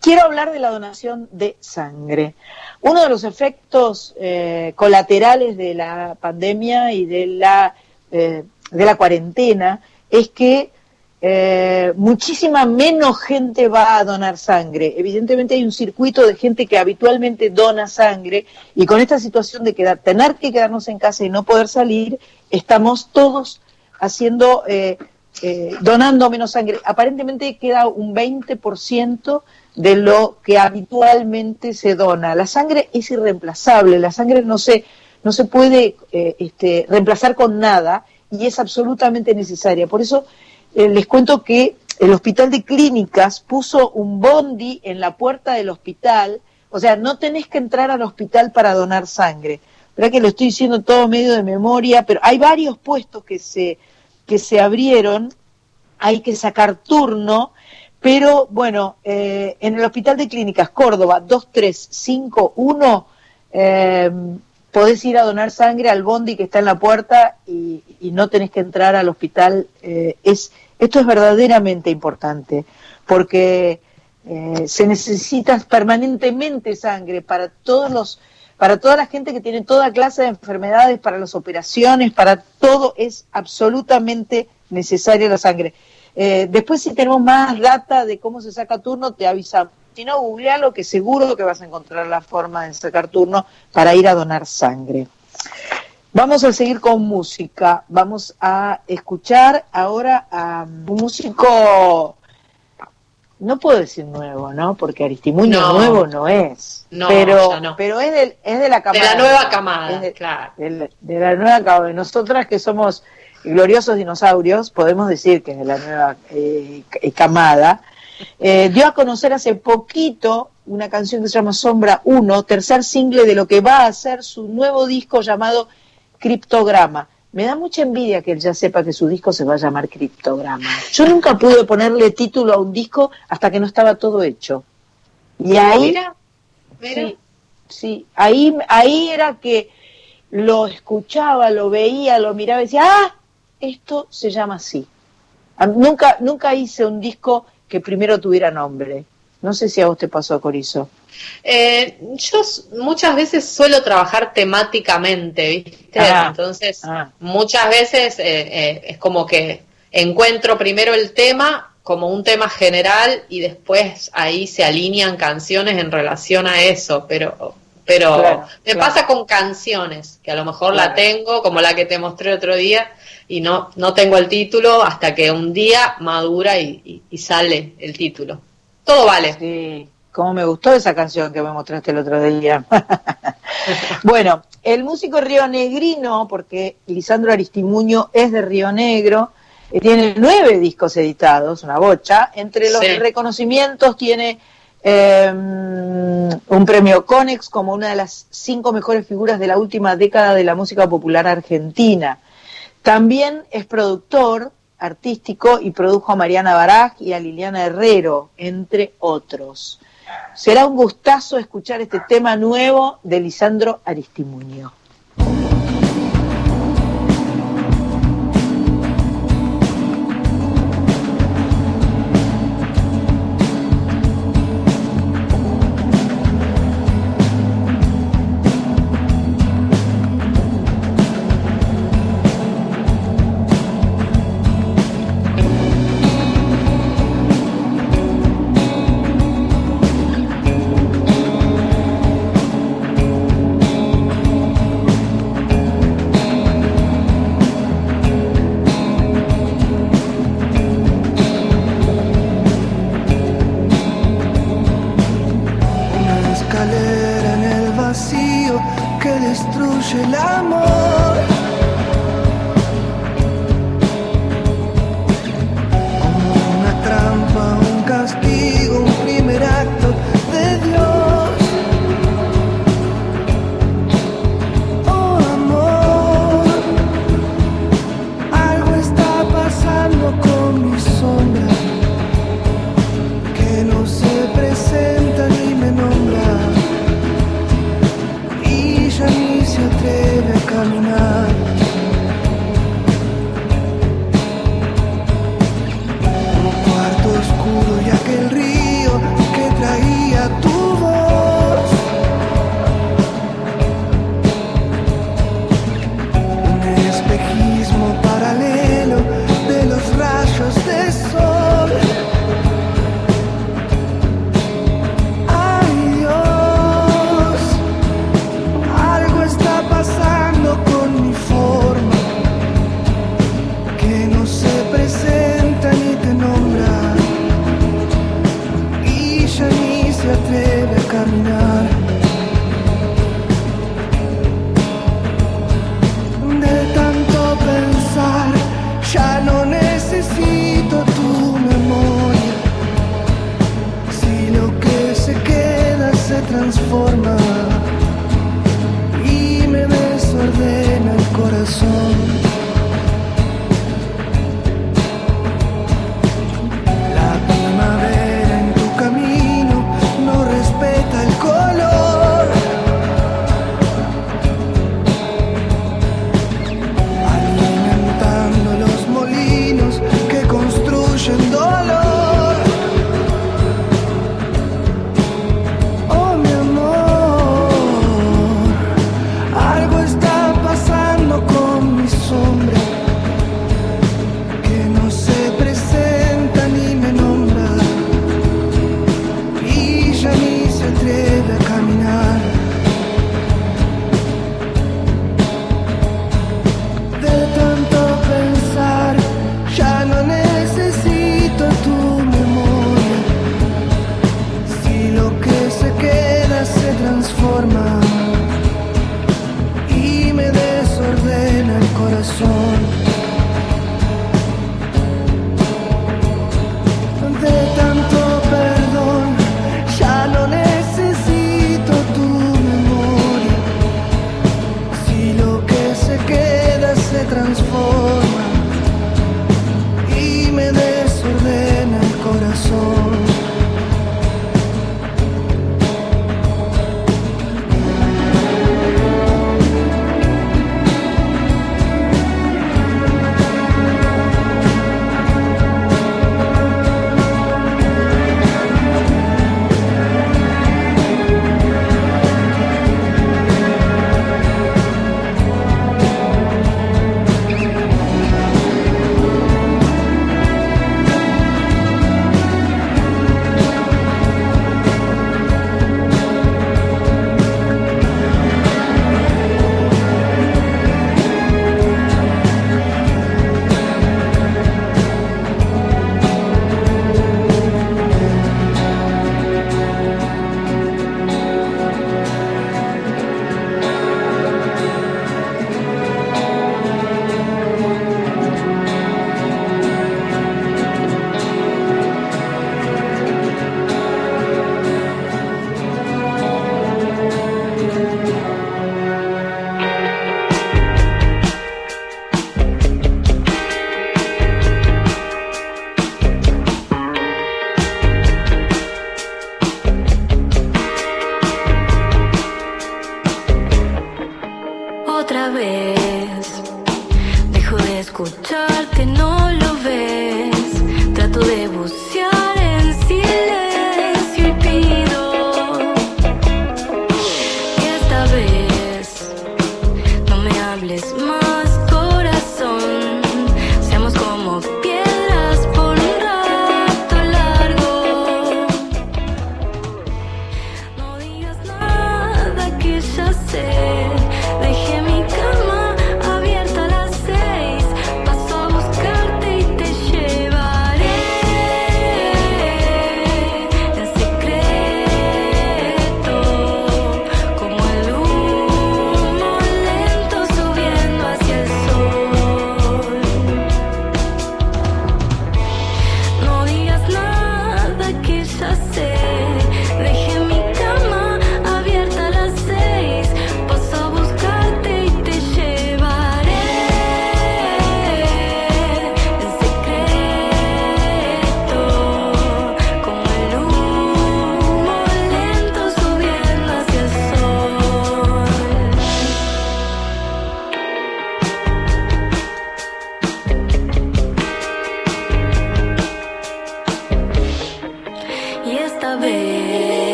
quiero hablar de la donación de sangre. Uno de los efectos eh, colaterales de la pandemia y de la, eh, de la cuarentena es que eh, muchísima menos gente va a donar sangre. Evidentemente hay un circuito de gente que habitualmente dona sangre y con esta situación de quedar, tener que quedarnos en casa y no poder salir, estamos todos haciendo, eh, eh, donando menos sangre. Aparentemente queda un 20% de lo que habitualmente se dona. La sangre es irreemplazable, la sangre no se, no se puede eh, este, reemplazar con nada y es absolutamente necesaria. Por eso eh, les cuento que el Hospital de Clínicas puso un bondi en la puerta del hospital, o sea, no tenés que entrar al hospital para donar sangre. Verdad que lo estoy diciendo todo medio de memoria, pero hay varios puestos que se, que se abrieron, hay que sacar turno, pero bueno, eh, en el Hospital de Clínicas Córdoba 2351 eh, podés ir a donar sangre al bondi que está en la puerta y, no tenés que entrar al hospital. eh, es, esto es verdaderamente importante porque eh, se necesita permanentemente sangre para todos los para toda la gente que tiene toda clase de enfermedades, para las operaciones, para todo es absolutamente necesaria la sangre. Eh, después si tenemos más data de cómo se saca turno, te avisamos. Si no, googlealo, que seguro que vas a encontrar la forma de sacar turno para ir a donar sangre. Vamos a seguir con música. Vamos a escuchar ahora a un músico, no puedo decir nuevo, ¿no? Porque Aristimuño No. nuevo no es. No, pero, no. pero es, del- es de la De camada. la nueva camada, de- claro. de la, de la nueva camada. Nosotras que somos gloriosos dinosaurios, podemos decir que es de la nueva eh, ca- camada. Eh, dio a conocer hace poquito una canción que se llama Sombra 1, tercer single de lo que va a ser su nuevo disco llamado Criptograma. Me da mucha envidia que él ya sepa que su disco se va a llamar Criptograma. Yo nunca pude ponerle título a un disco hasta que no estaba todo hecho. Y ahí Mira, mira. Sí, sí. Ahí, ahí era que lo escuchaba, lo veía, lo miraba y decía, ah, esto se llama así. Nunca, nunca hice un disco que primero tuviera nombre. No sé si a vos te pasó, Corizo. Eh, yo muchas veces suelo trabajar temáticamente, ¿viste? Ah, Entonces, ah. muchas veces eh, eh, es como que encuentro primero el tema como un tema general y después ahí se alinean canciones en relación a eso, pero pero Claro, me claro. pasa con canciones, que a lo mejor la tengo, como la que te mostré otro día, y no, no tengo el título hasta que un día madura y, y- y sale el título. Todo vale. Sí, cómo me gustó esa canción que me mostraste el otro día. bueno, el músico rionegrino, porque Lisandro Aristimuño es de Río Negro, eh, tiene nueve discos editados, una bocha. Entre los Sí. reconocimientos tiene eh, un premio Conex como una de las cinco mejores figuras de la última década de la música popular argentina. También es productor artístico y produjo a Mariana Baraj y a Liliana Herrero, entre otros. Será un gustazo escuchar este tema nuevo de Lisandro Aristimuño.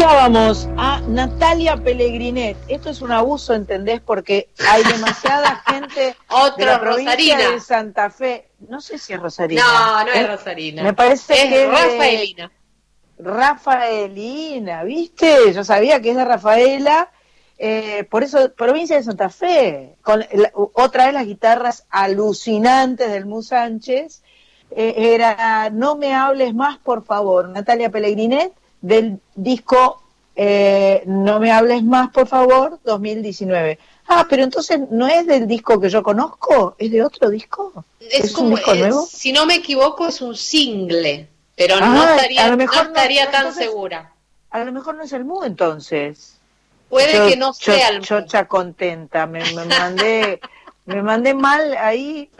Escuchábamos a Natalia Pellegrinet. Esto es un abuso, ¿entendés? Porque hay demasiada gente de Otra la provincia Rosarina. de Santa Fe. No sé si es Rosarina. No, no es ¿eh? Rosarina. Me parece es que es de- Rafaelina. Rafaelina, ¿viste? Yo sabía que es de Rafaela. eh, por eso, provincia de Santa Fe. Con la- otra de las guitarras alucinantes del Mu Sánchez. eh, era No me hables más, por favor. Natalia Pellegrinet, del disco eh, No me hables más, por favor, 2019. Ah, pero entonces no es del disco que yo conozco, es de otro disco. Es, ¿Es un como, disco es- nuevo? si no me equivoco, es un single, pero no Ah, estaría, no estaría tan entonces- segura. A lo mejor no es el Mu entonces. Puede Yo- que no yo- sea el chocha contenta, me, me mandé, me mandé mal ahí,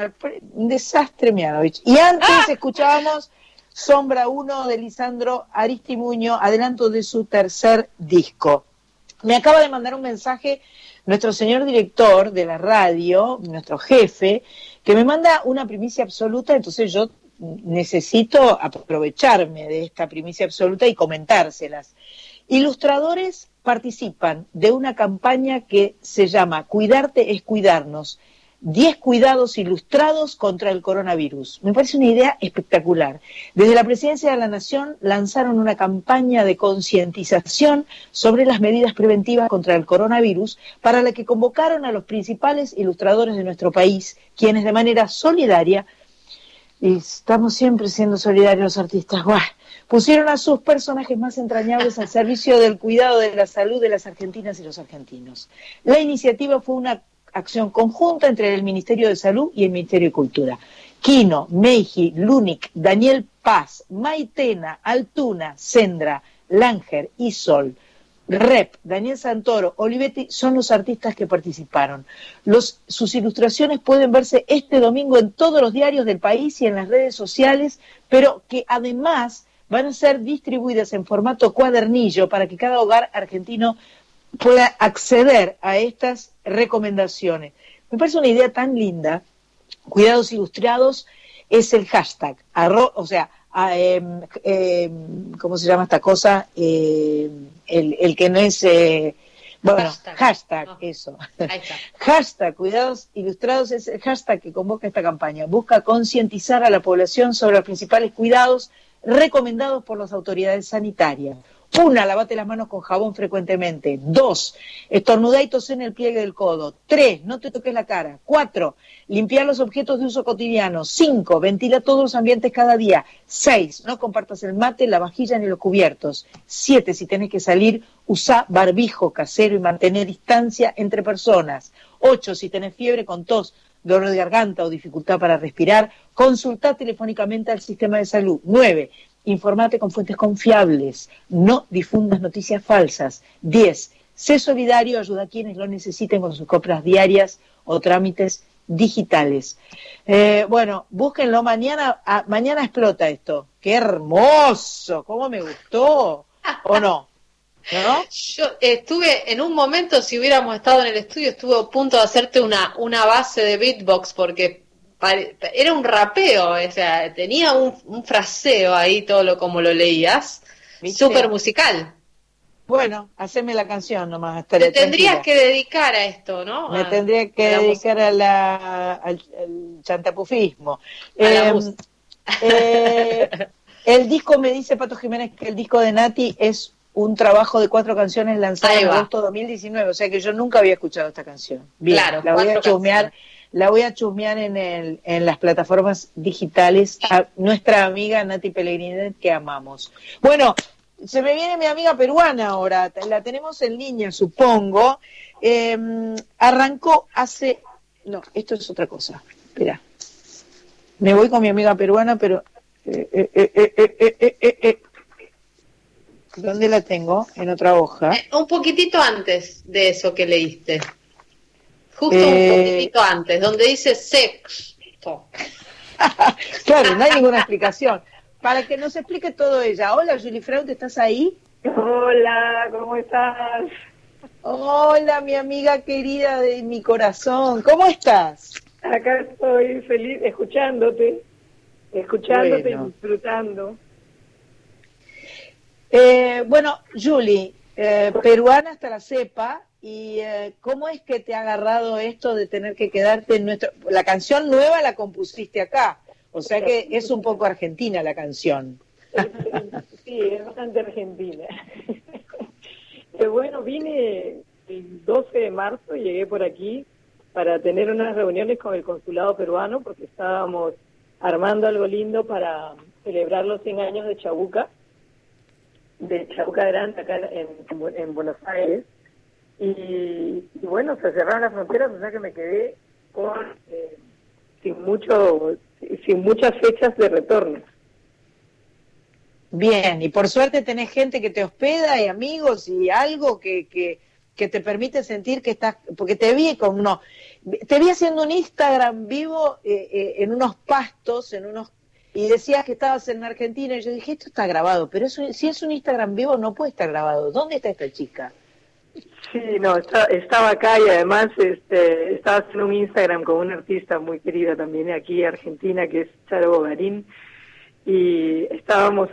un desastre dicho. Y antes Ah. escuchábamos Sombra 1 de Lisandro Aristimuño, adelanto de su tercer disco. Me acaba de mandar un mensaje nuestro señor director de la radio, nuestro jefe, que me manda una primicia absoluta, entonces yo necesito aprovecharme de esta primicia absoluta y comentárselas. Ilustradores participan de una campaña que se llama Cuidarte es cuidarnos. 10 cuidados ilustrados contra el coronavirus. Me parece una idea espectacular. Desde la Presidencia de la Nación lanzaron una campaña de concientización sobre las medidas preventivas contra el coronavirus para la que convocaron a los principales ilustradores de nuestro país, quienes de manera solidaria, y estamos siempre siendo solidarios los artistas, pusieron a sus personajes más entrañables al servicio del cuidado de la salud de las argentinas y los argentinos. La iniciativa fue una acción conjunta entre el Ministerio de Salud y el Ministerio de Cultura. Quino, Meiji, Lunik, Daniel Paz, Maitena, Altuna, Sendra, Langer y Sol. Rep, Daniel Santoro, Olivetti son los artistas que participaron. Sus ilustraciones pueden verse este domingo en todos los diarios del país y en las redes sociales, pero que además van a ser distribuidas en formato cuadernillo para que cada hogar argentino pueda acceder a estas recomendaciones. Me parece una idea tan linda. Cuidados Ilustrados es el hashtag, arro- o sea, a, em, em, ¿cómo se llama esta cosa? Em, el, el que no es, eh, bueno, Hashtag. hashtag, Ah. eso. Ahí está. Hashtag Cuidados Ilustrados es el hashtag que convoca esta campaña. Busca concientizar a la población sobre los principales cuidados recomendados por las autoridades sanitarias. Una, lavate las manos con jabón frecuentemente. Dos, estornudá y tosé en el pliegue del codo. Tres, no te toques la cara. Cuatro, limpiar los objetos de uso cotidiano. Cinco, ventila todos los ambientes cada día. Seis, no compartas el mate, la vajilla ni los cubiertos. Siete, si tenés que salir, usá barbijo casero y mantener distancia entre personas. Ocho, si tenés fiebre con tos, dolor de garganta o dificultad para respirar, consultá telefónicamente al sistema de salud. Nueve, informate con fuentes confiables. No difundas noticias falsas. Diez, sé solidario, ayuda a quienes lo necesiten con sus compras diarias o trámites digitales. Eh, bueno, búsquenlo mañana. ah, mañana explota esto. ¡Qué hermoso! ¿Cómo me gustó? ¿O no? ¿No? Yo estuve, en un momento, si hubiéramos estado en el estudio, estuve a punto de hacerte una, una base de beatbox porque era un rapeo, o sea, tenía un, un fraseo ahí, todo lo como lo leías, súper musical. Bueno, haceme la canción nomás. Te tendrías tranquila. que dedicar a esto, ¿no? Me A- tendría que a la dedicar a la, al, al chantapufismo. La Eh, eh, el disco, me dice Pato Jiménez, que el disco de Nati es un trabajo de cuatro canciones lanzado en agosto de 2019, o sea que yo nunca había escuchado esta canción. Bien, Claro, la voy a chusmear, canciones. La voy a chusmear en, el, en las plataformas digitales a nuestra amiga Nati Pellegrini, que amamos. Bueno, se me viene mi amiga peruana ahora, la tenemos en línea, supongo. Eh, arrancó hace... No, esto es otra cosa. Espera. Me voy con mi amiga peruana, pero... eh, eh, eh, eh, eh. ¿Dónde la tengo? En otra hoja. Un poquitito antes de eso que leíste. Justo Eh, un poquitito antes, donde dice sexto. Claro, no hay ninguna explicación. Para que nos explique todo ella. Hola, Julie Freud, ¿estás ahí? Hola, ¿cómo estás? Hola, mi amiga querida de mi corazón. ¿Cómo estás? Acá estoy feliz escuchándote, escuchándote Bueno. y disfrutando. Eh, bueno, Julie, eh, peruana hasta la cepa. ¿Y eh, cómo es que te ha agarrado esto de tener que quedarte en nuestro... La canción nueva la compusiste acá. O sea que es un poco argentina la canción. Sí, es bastante argentina. Pero bueno, vine el 12 de marzo, llegué por aquí para tener unas reuniones con el consulado peruano porque estábamos armando algo lindo para celebrar los 100 años de Chabuca, de Chabuca Grande acá en, en- en Buenos Aires. Y, y bueno, se cerraron las fronteras, o sea que me quedé con eh, sin mucho sin muchas fechas de retorno. Bien, y por suerte tenés gente que te hospeda y amigos y algo que, que, que te permite sentir que estás, porque te vi con uno, te vi haciendo un Instagram vivo eh, eh, en unos pastos, en unos, y decías que estabas en Argentina y yo dije, esto está grabado, pero eso, si es un Instagram vivo no puede estar grabado. ¿Dónde está esta chica? Sí, no, está- estaba acá y además este, estaba haciendo un Instagram con una artista muy querida también aquí Argentina, que es Charo Bogarín, y estábamos,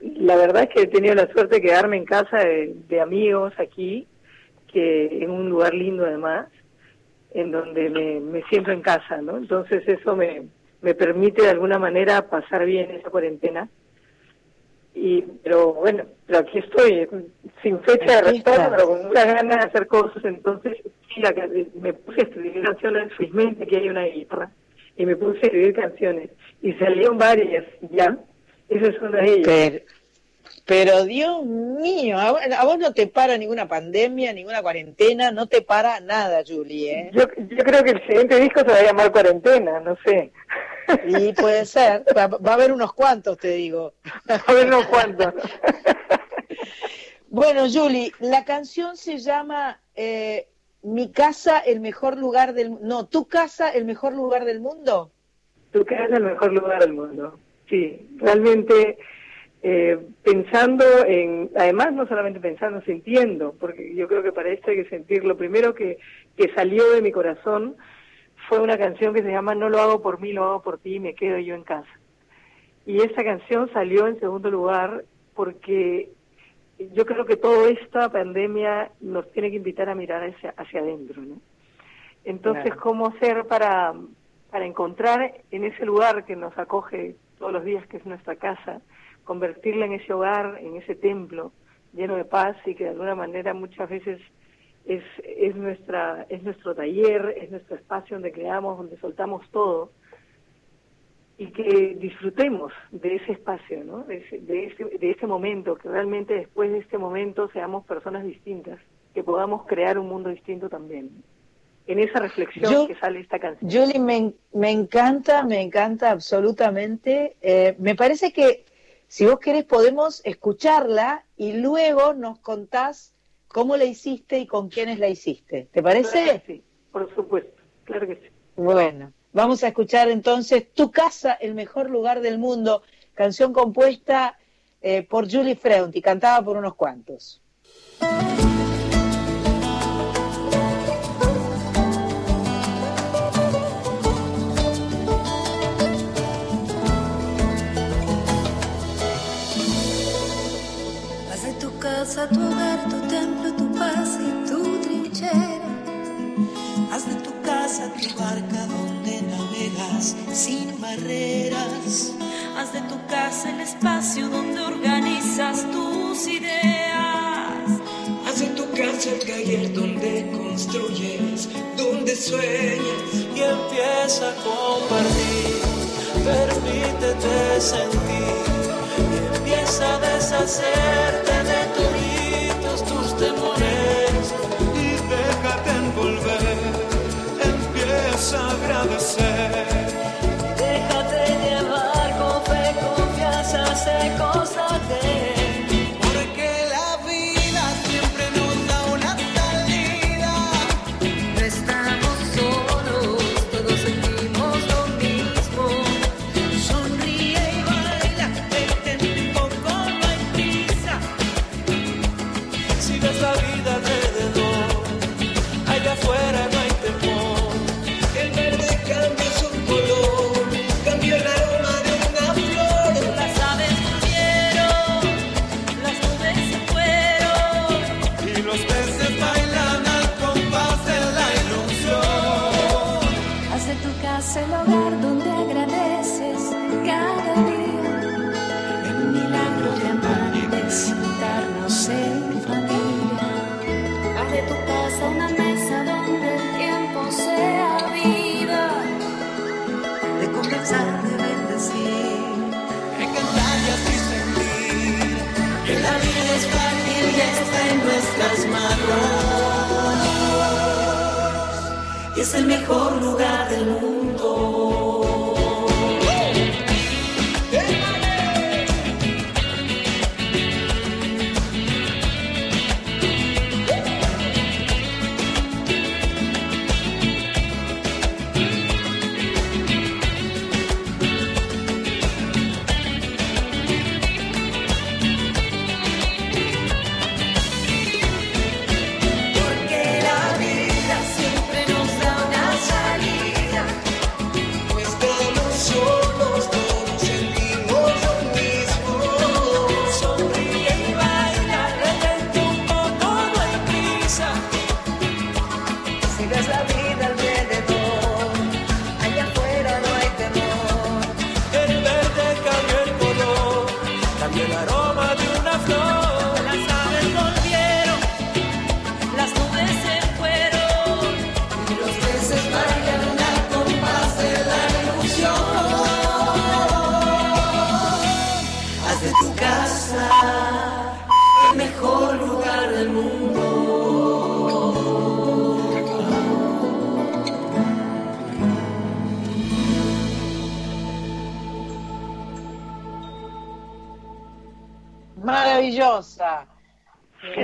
la verdad es que he tenido la suerte de quedarme en casa de, amigos aquí, que en un lugar lindo además, en donde me, me siento en casa, ¿no? Entonces eso me, me permite de alguna manera pasar bien esa cuarentena. Y, pero bueno, pero aquí estoy, sin fecha de estás. pero con muchas ganas de hacer cosas. Entonces, sí, me puse a escribir canciones, felizmente que hay una guitarra, y me puse a escribir canciones. Y salieron varias, ya. Esa es una de ellas. Pero, pero Dios mío, a, vos- a vos no te para ninguna pandemia, ninguna cuarentena, no te para nada, Julie, ¿eh? Yo, yo creo que el siguiente disco se va a llamar Cuarentena, no sé. Y puede ser, va, va a haber unos cuantos, te digo. a ver unos cuantos. Bueno, Julie, la canción se llama eh, Mi casa, el mejor lugar del No, tu casa, el mejor lugar del mundo. Tu casa el mejor lugar del mundo. Sí, realmente eh, pensando en, además no solamente pensando, sintiendo, porque yo creo que para esto hay que sentir. Lo primero que, que salió de mi corazón fue una canción que se llama No lo hago por mí, lo hago por ti, me quedo yo en casa. Y esa canción salió en segundo lugar porque yo creo que toda esta pandemia nos tiene que invitar a mirar hacia, hacia adentro, ¿no? Entonces, Claro. ¿cómo hacer para, para encontrar en ese lugar que nos acoge todos los días, que es nuestra casa, convertirla en ese hogar, en ese templo lleno de paz y que de alguna manera muchas veces es, es, nuestra, es nuestro taller, es nuestro espacio donde creamos, donde soltamos todo y que disfrutemos de ese espacio, ¿no? de, ese, de, ese, de ese momento, que realmente después de este momento seamos personas distintas, que podamos crear un mundo distinto también. En esa reflexión Yo- que sale esta canción. Julie, me, me encanta, me encanta absolutamente. Eh, me parece que si vos querés podemos escucharla y luego nos contás cómo la hiciste y con quiénes la hiciste. ¿Te Claro parece? que sí, por supuesto, claro que sí. Bueno, vamos a escuchar entonces Tu casa, el mejor lugar del mundo, canción compuesta eh, por Julie Freund y cantada por unos cuantos. Tu casa tu hogar, tu templo, tu paz y tu trinchera. Haz de tu casa tu barca donde navegas sin barreras. Haz de tu casa el espacio donde organizas tus ideas. Haz de tu casa el taller donde construyes, donde sueñas. y empieza a compartir. Permítete sentir y empieza a deshacerte Empieza el mejor lugar del mundo.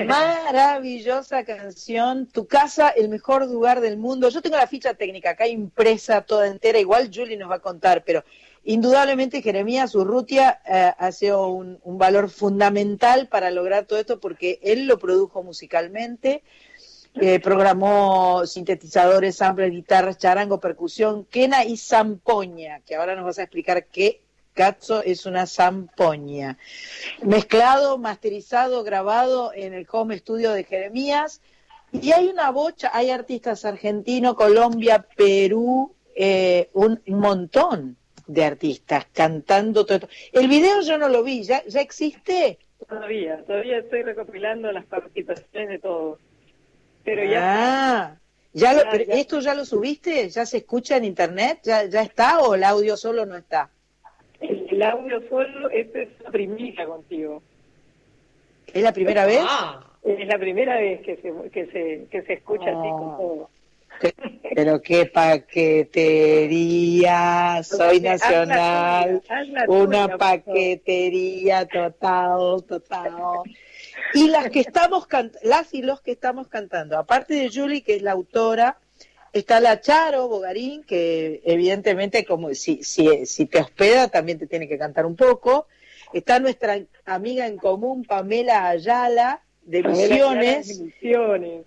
Maravillosa. Canción, Tu casa, el mejor lugar del mundo. Yo tengo la ficha técnica acá impresa toda entera, igual Julie nos va a contar, pero indudablemente Jeremías Urrutia eh, ha sido un, un valor fundamental para lograr todo esto porque él lo produjo musicalmente, eh, programó sintetizadores, samples, guitarras, charango, percusión, quena y zampoña, que ahora nos vas a explicar qué es una zampoña. Mezclado, masterizado, grabado en el home studio de Jeremías. Y hay una bocha, hay artistas argentinos, Colombia, Perú, eh, un montón de artistas cantando todo esto. El video yo no lo vi, ¿ya, ya existe? Todavía, todavía estoy recopilando las participaciones de todos. Pero ya Ah, ¿ya lo- Ya, pero ya. ¿esto ya lo subiste? ¿Ya se escucha en internet? ¿Ya, ¿Ya está o el audio solo no está? El, audio solo, esta es la primicia contigo. ¿Es la primera vez? Ah, Es la primera vez que se, que se, que se escucha así con Oh. todo. Pero qué paquetería, soy nacional, una paquetería total, total. Y las que estamos las y los que estamos cantando, aparte de Julie, que es la autora, está la Charo Bogarín, que evidentemente como si, si, si te hospeda también te tiene que cantar un poco. Está nuestra amiga en común, Pamela Ayala, de Pamela Ayala de Misiones, Misiones.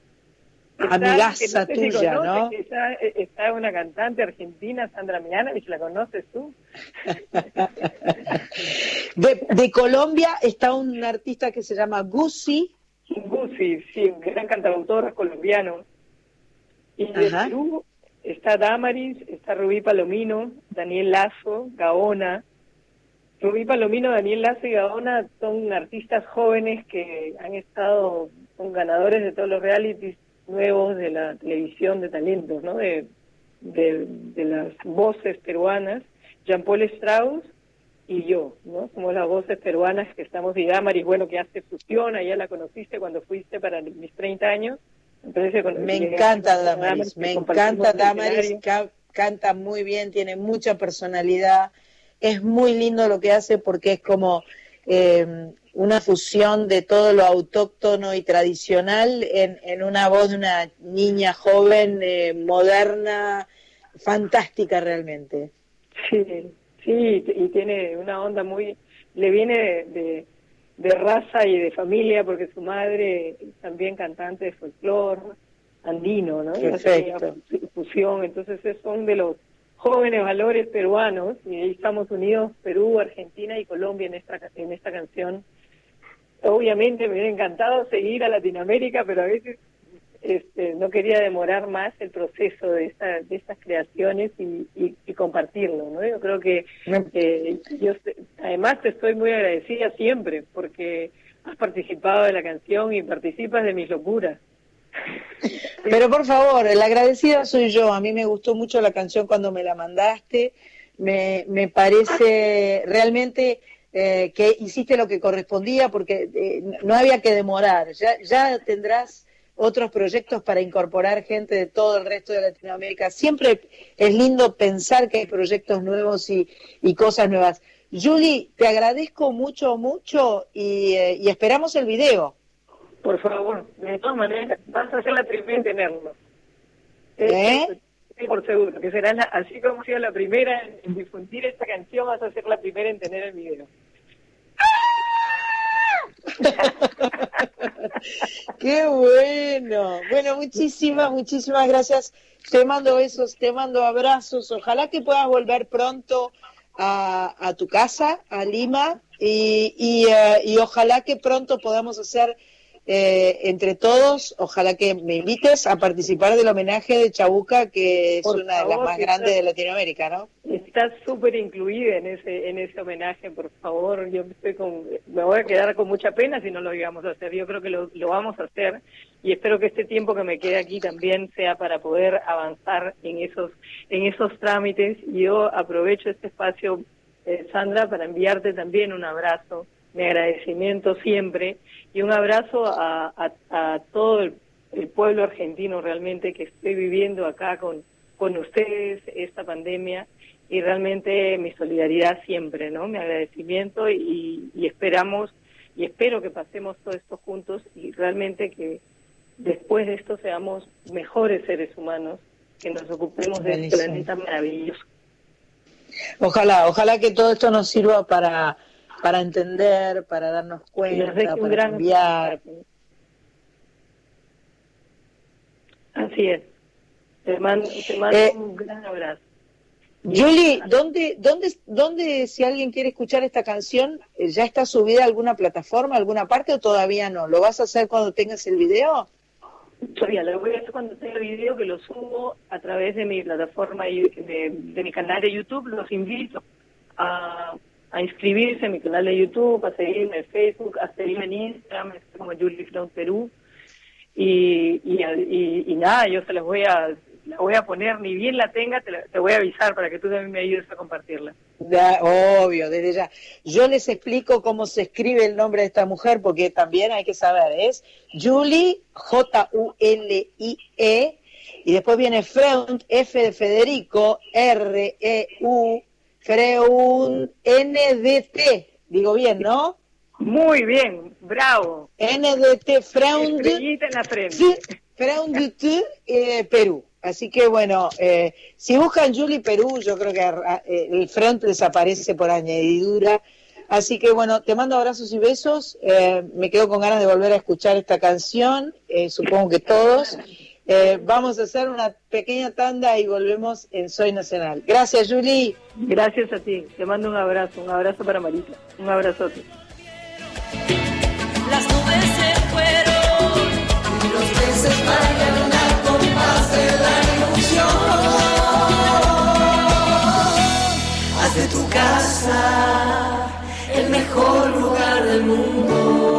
Está- amigaza que no sé si tuya, conoces, ¿no? que Está, está una cantante argentina, Sandra Mianovich, ¿la conoces tú? De, de Colombia está un artista que se llama Guzzi, Guzzi, sí, un gran cantautor colombiano. Y de Ajá. Perú está Damaris, está Rubí Palomino, Daniel Lazo, Gaona. Rubí Palomino, Daniel Lazo y Gaona son artistas jóvenes que han estado, son ganadores de todos los realities nuevos de la televisión de talentos, ¿no? De, de, de las voces peruanas, Jean-Paul Strauss y yo, ¿no? Somos las voces peruanas que estamos, y Damaris, bueno, que hace fusión, allá la conociste cuando fuiste para mis 30 años. Me, encanta Damaris, me encanta Damaris, ca- canta muy bien, tiene mucha personalidad, es muy lindo lo que hace porque es como eh, una fusión de todo lo autóctono y tradicional en, en una voz de una niña joven, eh, moderna, fantástica realmente. Sí, sí, y tiene una onda muy, le viene de, de, raza y de familia porque su madre es también cantante de folclore andino, ¿no? Perfecto. fu- fusión, entonces es- son de los jóvenes valores peruanos y ahí estamos unidos Perú, Argentina y Colombia en esta en esta canción. Obviamente me hubiera encantado seguir a Latinoamérica, pero a veces este, no quería demorar más el proceso de, esta, de estas creaciones y, y- y compartirlo, ¿no? Yo creo que eh, yo además te estoy muy agradecida siempre porque has participado de la canción y participas de mis locuras. Pero por favor, la agradecida soy yo. A mí me gustó mucho la canción cuando me la mandaste. Me, me parece realmente eh, que hiciste lo que correspondía porque eh, no había que demorar. Ya, ya tendrás otros proyectos para incorporar gente de todo el resto de Latinoamérica. Siempre es lindo pensar que hay proyectos nuevos y, y cosas nuevas. Julie, te agradezco mucho, mucho y, eh, y esperamos el video. Por favor, de todas maneras, vas a ser la primera en tenerlo. ¿Eh? Sí, por seguro, que será la- así como sido la primera en difundir esta canción, vas a ser la primera en tener el video. Qué bueno. Bueno, muchísimas, muchísimas gracias. Te mando besos, te mando abrazos. Ojalá que puedas volver pronto a, a tu casa, a Lima, y, y, eh, y ojalá que pronto podamos hacer eh, entre todos, ojalá que me invites a participar del homenaje de Chabuca, que es Por una de las más grandes de Latinoamérica, ¿no? Estás súper incluida en ese en ese homenaje, por favor. Yo estoy con, me voy a quedar con mucha pena si no lo íbamos a hacer. Yo creo que lo, lo vamos a hacer y espero que este tiempo que me quede aquí también sea para poder avanzar en esos en esos trámites. Y yo aprovecho este espacio, eh, Sandra, para enviarte también un abrazo, mi agradecimiento siempre y un abrazo a, a, a todo el, el pueblo argentino realmente que estoy viviendo acá con con ustedes esta pandemia y realmente mi solidaridad siempre, ¿no? Mi agradecimiento y, y esperamos y espero que pasemos todo esto juntos y realmente que después de esto seamos mejores seres humanos, que nos ocupemos de este planeta maravilloso. Ojalá, ojalá que todo esto nos sirva para, para entender, para darnos cuenta, para gran cambiar. Así es. Te mando, te mando Eh, un gran abrazo. Julie, ¿dónde, dónde, ¿dónde, si alguien quiere escuchar esta canción, eh, ya está subida a alguna plataforma, alguna parte o todavía no? ¿Lo vas a hacer cuando tengas el video? Todavía lo voy a hacer cuando tenga el video que lo subo a través de mi plataforma, de, de mi canal de YouTube. Los invito a, a inscribirse en mi canal de YouTube, a seguirme en Facebook, a seguirme en Instagram, como Julie Clown Perú. Y, y, y, y nada, yo se las voy a, la voy a poner, ni bien la tenga, te, la- te voy a avisar para que tú también me ayudes a compartirla. Ya, obvio, desde ya. Yo les explico cómo se escribe el nombre de esta mujer, porque también hay que saber, es Julie, J-U-L-I-E, y después viene Freund, F de Federico, R-E-U, Freund, N-D-T, digo bien, ¿no? Muy bien, bravo. N-D-T, Freund, Estrellita en la frente. Freund, eh, Perú. Así que bueno, eh, si buscan Julie Perú, yo creo que eh, el front desaparece por añadidura. Así que bueno, te mando abrazos y besos. Eh, me quedo con ganas de volver a escuchar esta canción, eh, supongo que todos. Eh, vamos a hacer una pequeña tanda y volvemos en Soy Nacional. Gracias, Julie. Gracias a ti. Te mando un abrazo, un abrazo para Marita. Un abrazote. Las nubes se fueron y los peces de la ilusión. Haz de tu casa el mejor lugar del mundo.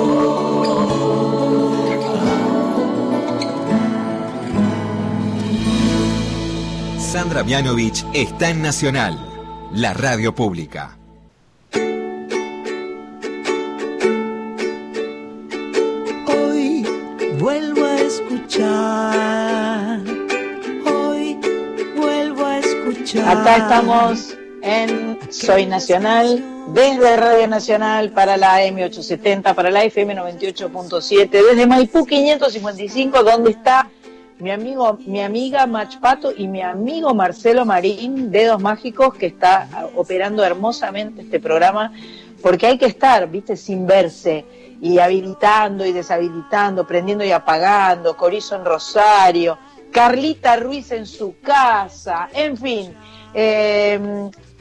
Sandra Mianovich está en Nacional, la radio pública. Hoy vuelvo a escuchar. Acá estamos en Soy Nacional, desde Radio Nacional para la M870, para la FM 98.7, desde Maipú 555, donde está mi amigo, mi amiga Mach Pato y mi amigo Marcelo Marín, Dedos Mágicos, que está ah, operando hermosamente este programa, porque hay que estar, viste, sin verse, y habilitando y deshabilitando, prendiendo y apagando, Corizo en Rosario, Carlita Ruiz en su casa, en fin. Eh,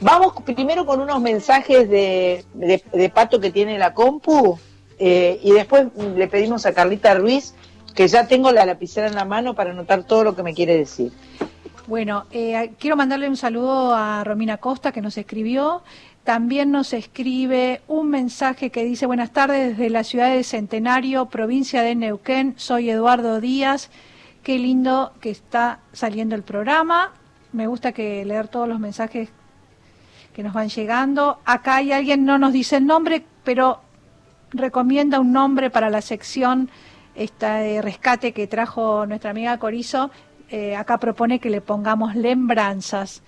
vamos primero con unos mensajes de, de- Pato que tiene la compu eh, y después le pedimos a Carlita Ruiz que ya tengo la lapicera en la mano para anotar todo lo que me quiere decir. Bueno, eh, quiero mandarle un saludo a Romina Costa que nos escribió. También nos escribe un mensaje que dice, buenas tardes desde la ciudad de Centenario, provincia de Neuquén. Soy Eduardo Díaz. Qué lindo que está saliendo el programa. Me gusta que leer todos los mensajes que nos van llegando. Acá hay alguien, no nos dice el nombre, pero recomienda un nombre para la sección esta de rescate que trajo nuestra amiga Corizo. Eh, acá propone que le pongamos lembranzas,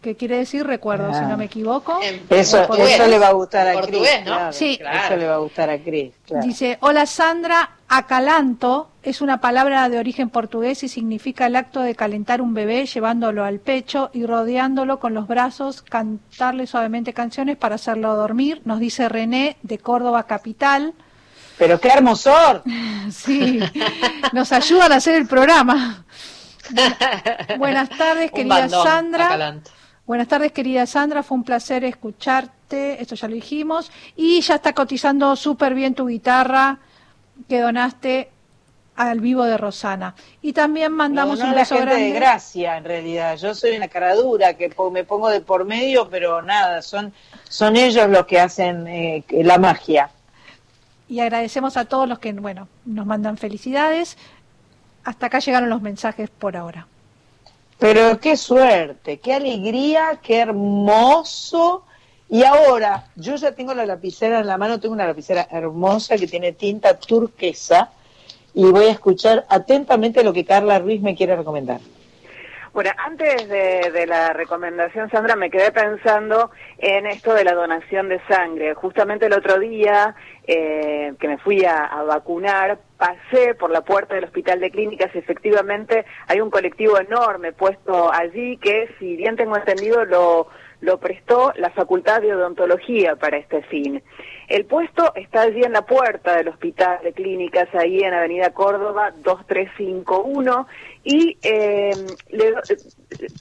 que quiere decir recuerdo, si Ah. no me equivoco. Eso, eso le va a gustar a Cris. ¿no? claro, Sí. Eso le va a gustar a Cris. claro. Dice, hola Sandra, acalanto es una palabra de origen portugués y significa el acto de calentar un bebé llevándolo al pecho y rodeándolo con los brazos, cantarle suavemente canciones para hacerlo dormir, nos dice René de Córdoba Capital. Pero qué hermosor. Sí, nos ayudan a hacer el programa. Buenas tardes, querida bandón, Sandra. Buenas tardes, querida Sandra. Fue un placer escucharte. Esto ya lo dijimos. Y ya está cotizando súper bien tu guitarra que donaste al vivo de Rosana. Y también mandamos No, no un la beso gente grande. de gracia, en realidad. Yo soy una caradura que po- me pongo de por medio, pero nada, son, son ellos los que hacen eh, que- la magia. Y agradecemos a todos los que, bueno, nos mandan felicidades. Hasta acá llegaron los mensajes por ahora. Pero qué suerte, qué alegría, qué hermoso. Y ahora, yo ya tengo la lapicera en la mano, tengo una lapicera hermosa que tiene tinta turquesa y voy a escuchar atentamente lo que Carla Ruiz me quiere recomendar. Bueno, antes de, de la recomendación, Sandra, me quedé pensando en esto de la donación de sangre. Justamente el otro día eh, que me fui a, vacunar, pasé por la puerta del Hospital de Clínicas y efectivamente hay un colectivo enorme puesto allí que, si bien tengo entendido, lo, lo prestó la Facultad de Odontología para este fin. El puesto está allí en la puerta del Hospital de Clínicas, ahí en Avenida Córdoba 2351, y eh, le-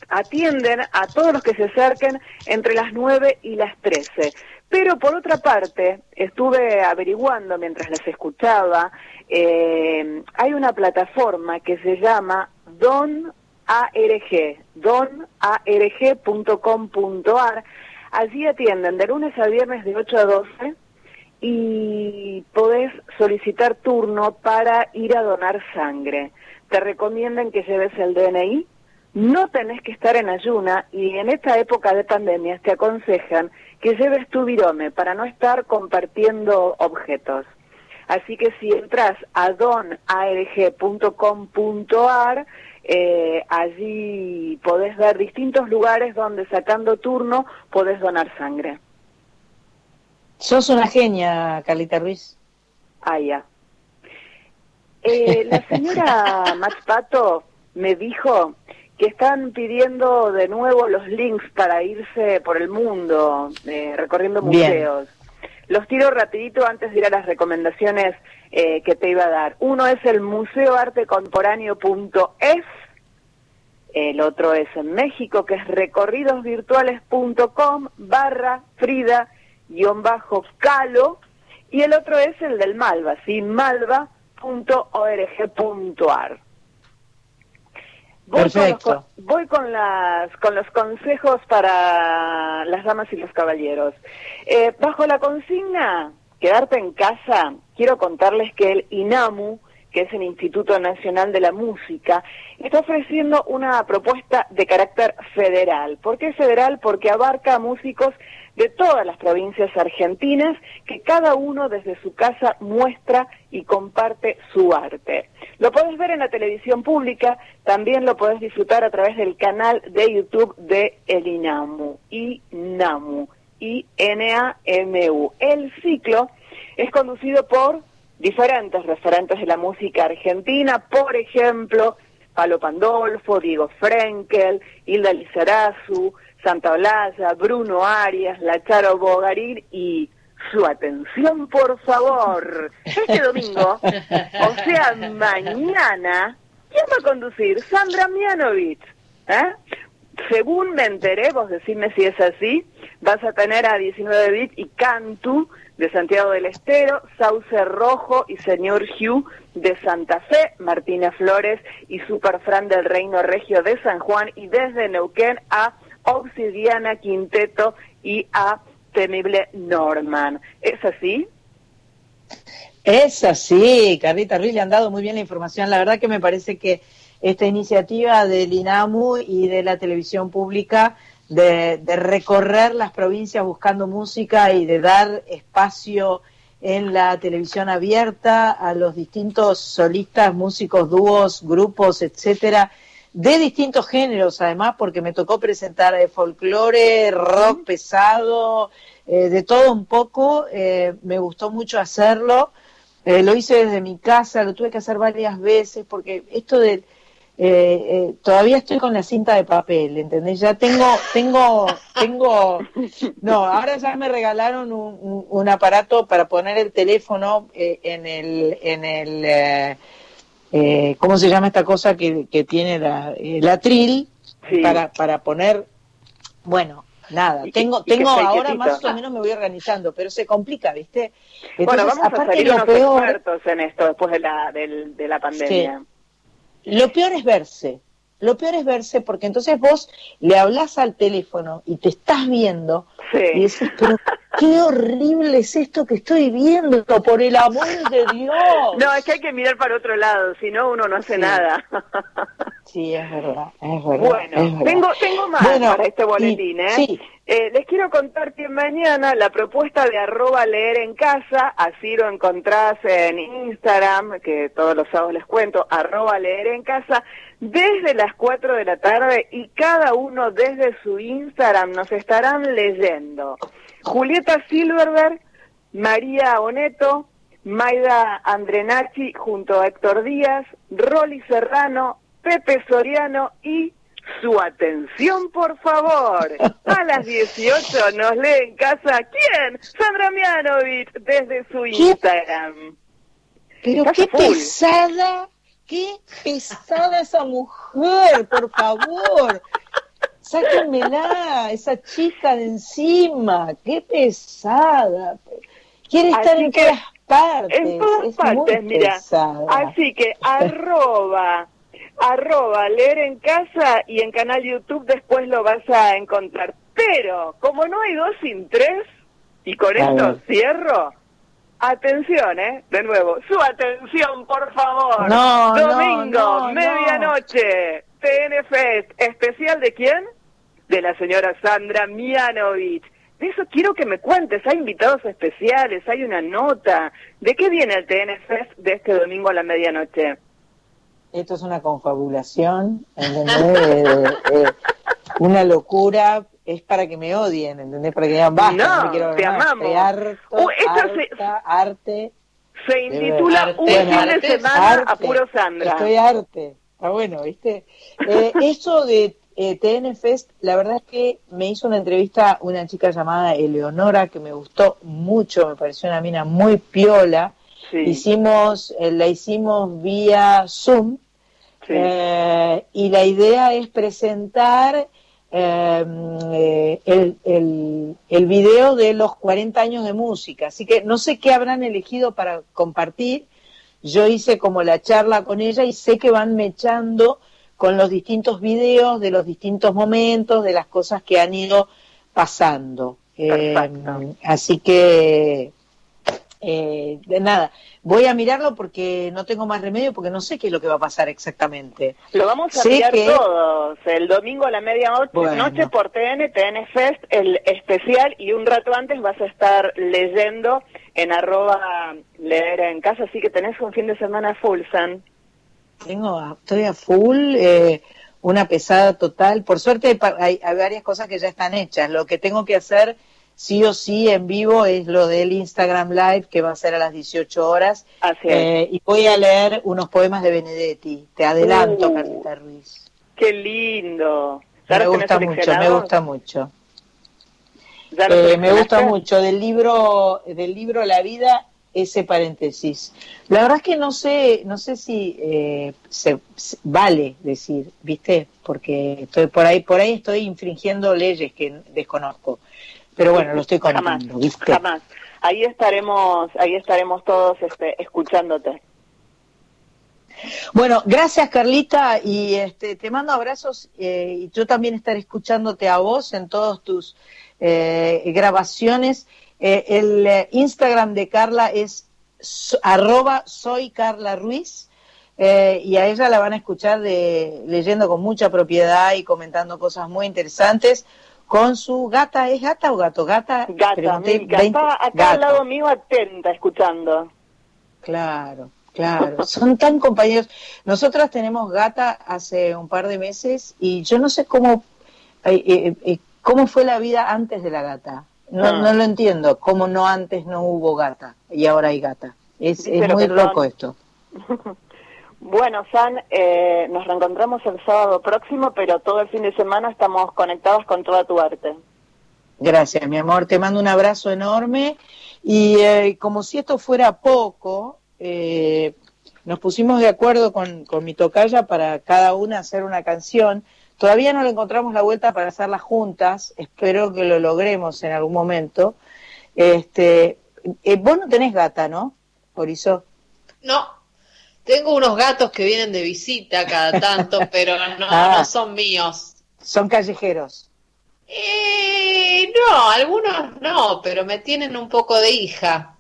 atienden a todos los que se acerquen entre las 9 y las 13. Pero por otra parte, estuve averiguando mientras las escuchaba, eh, hay una plataforma que se llama Don ARG, donarg.com.ar. Allí atienden de lunes a viernes de 8 a 12 y podés solicitar turno para ir a donar sangre. Te recomiendan que lleves el DNI, no tenés que estar en ayuna y en esta época de pandemias te aconsejan que lleves tu virome para no estar compartiendo objetos. Así que si entras a donarg.com.ar, eh, allí podés ver distintos lugares donde sacando turno podés donar sangre. Sos una genia, Carlita Ruiz. Ah, ya. Eh, la señora Max Pato me dijo que están pidiendo de nuevo los links para irse por el mundo, eh, recorriendo Bien. museos. Los tiro rapidito antes de ir a las recomendaciones eh, que te iba a dar. Uno es el museoartecontemporáneo.es, el otro es en México, que es recorridosvirtuales.com barra Frida guion bajo Calo, y el otro es el del Malva, ¿sí? malva.org.ar. Voy, con los, voy con, las, con los consejos para las damas y los caballeros. Eh, bajo la consigna quedarte en casa, quiero contarles que el INAMU, que es el Instituto Nacional de la Música, está ofreciendo una propuesta de carácter federal. ¿Por qué federal? Porque abarca a músicos de todas las provincias argentinas que cada uno desde su casa muestra y comparte su arte. Lo podés ver en la televisión pública, también lo podés disfrutar a través del canal de YouTube de El INAMU, INAMU, I-N-A-M-U. El ciclo es conducido por diferentes referentes de la música argentina, por ejemplo, Palo Pandolfo, Diego Frenkel, Hilda Lizarazu, Santa Olalla, Bruno Arias, Lacharo Bogarín y su atención, por favor. Este domingo, o sea, mañana, ¿quién va a conducir? Sandra Mianovich. ¿eh? Según me enteré, vos decidme si es así, vas a tener a 19 bits y Cantu de Santiago del Estero, Sauce Rojo y Señor Hugh de Santa Fe, Martina Flores y Super Fran del Reino Regio de San Juan y desde Neuquén a Obsidiana Quinteto y a Temible Norman. ¿Es así? Es así, Carlita Ruiz le han dado muy bien la información. La verdad que me parece que esta iniciativa del INAMU y de la televisión pública de, de recorrer las provincias buscando música y de dar espacio en la televisión abierta a los distintos solistas, músicos, dúos, grupos, etcétera, de distintos géneros, además, porque me tocó presentar eh, folclore, rock pesado, eh, de todo un poco. eh, me gustó mucho hacerlo. Eh, lo hice desde mi casa, lo tuve que hacer varias veces, porque esto de eh, eh, todavía estoy con la cinta de papel, ¿entendés? Ya tengo, tengo, tengo, no, ahora ya me regalaron un, un- un aparato para poner el teléfono eh, en el, en el, eh, eh, ¿cómo se llama esta cosa que, que tiene la, el atril Sí. para, para poner, bueno, nada, Y tengo, que tengo ahora quietito. más o menos me voy organizando, pero se complica, ¿viste? bueno, vamos a salir lo unos peor, expertos en esto después de la, del- de la pandemia. lo peor es verse. Lo peor es verse porque entonces vos le hablas al teléfono y te estás viendo y decís, pero qué horrible es esto que estoy viendo, por el amor de Dios. No, es que hay que mirar para otro lado, si no uno no hace Sí. nada. Sí, es verdad, es verdad. Bueno, es verdad. tengo, tengo más Bueno, para este boletín, y- ¿eh? sí. Eh, Les quiero contar que mañana la propuesta de arroba leer en casa, así lo encontrás en Instagram, que todos los sábados les cuento, arroba leer en casa, desde las 4 de la tarde y cada uno desde su Instagram nos estarán leyendo. Julieta Silverberg, María Oneto, Maida Andrenacci junto a Héctor Díaz, Rolly Serrano, Pepe Soriano y su atención, por favor. A las 18 nos lee en casa quién? Sandra Mianovich desde su Instagram. Pero qué full. pesada, qué pesada esa mujer, por favor. Sáquenmela, esa chica de encima, qué pesada. Quiere estar Así en que, todas partes. En todas es partes, muy mira. pesada. Así que arroba, arroba, leer en casa y en canal YouTube después lo vas a encontrar. Pero, como no hay dos sin tres, y con A esto ver. cierro, atención, ¿eh? De nuevo, su atención, por favor. No, no, Domingo, no, no. medianoche, TN Fest, especial de quién? De la señora Sandra Mianovich. De eso quiero que me cuentes, hay invitados especiales, hay una nota. ¿De qué viene el TN Fest de este domingo a la medianoche? Esto es una confabulación, ¿entendés? Eh, eh, una locura, es para que me odien, ¿entendés? Para que digan, basta, no, No, me quiero ver te más, amamos. estoy harto, Uh, se- arte. Se intitula. Un fin de arte, semana a arte. puro Sandra. Estoy arte. Está bueno, ¿viste? Eh, eso de eh, TN Fest, la verdad es que me hizo una entrevista una chica llamada Eleonora que me gustó mucho, me pareció una mina muy piola. Sí, Hicimos, eh, la hicimos vía Zoom sí. eh, y la idea es presentar eh, eh, el, el, el video de los 40 años de música. Así que no sé qué habrán elegido para compartir. Yo hice como la charla con ella y sé que van mechando con los distintos videos de los distintos momentos, de las cosas que han ido pasando. Eh, Perfecto. así que, eh, de nada, voy a mirarlo porque no tengo más remedio, porque no sé qué es lo que va a pasar exactamente. Lo vamos a Sé mirar que- todos. El domingo a la medianoche Bueno. noche por TN, TN Fest, el especial, y un rato antes vas a estar leyendo en arroba leer en casa, así que tenés un fin de semana full, San. Tengo, a- estoy a full, eh, una pesada total. Por suerte hay- hay varias cosas que ya están hechas. Lo que tengo que hacer sí o sí en vivo es lo del Instagram Live, que va a ser a las 18 horas. Así es. Eh, y voy a leer unos poemas de Benedetti. Te adelanto, Uh. Carlita Ruiz. Qué lindo. Me ¿Ya los tenés gusta mucho, me seleccionados? gusta mucho. ¿Ya los Eh, me gusta mucho del libro del libro La vida ese paréntesis. La verdad es que no sé no sé si eh, se, se- vale decir, ¿viste? Porque estoy por ahí por ahí estoy infringiendo leyes que desconozco. Pero bueno, lo estoy Jamás, contando, ¿viste? jamás. Ahí estaremos, ahí estaremos todos este, escuchándote. Bueno, gracias Carlita y este te mando abrazos eh, y yo también estaré escuchándote a vos en todas tus eh, grabaciones. Eh, el eh, Instagram de Carla es so- arroba soy Carla Ruiz eh, y a ella la van a escuchar de, leyendo con mucha propiedad y comentando cosas muy interesantes con su gata, ¿es gata o gato? Gata, Gata, pregunté, Milka, 20 está acá gato. al lado mío atenta, escuchando. Claro, claro, son tan compañeros. Nosotras tenemos gata hace un par de meses y yo no sé cómo, eh, eh, eh, cómo fue la vida antes de la gata. No, Ah. no lo entiendo, cómo no antes no hubo gata y ahora hay gata. Es, es muy son. loco esto. Bueno, San, eh, nos reencontramos el sábado próximo, pero todo el fin de semana estamos conectados con toda tu arte. Gracias, mi amor. Te mando un abrazo enorme. Y eh, como si esto fuera poco, eh, nos pusimos de acuerdo con, con mi tocaya para cada una hacer una canción. Todavía no le encontramos la vuelta para hacerlas juntas. Espero que lo logremos en algún momento. Este, eh, vos no tenés gata, ¿no? Orizo. No, tengo unos gatos que vienen de visita cada tanto, pero no, Ah. no son míos. Son callejeros. Eh, no, algunos no, pero me tienen un poco de hija.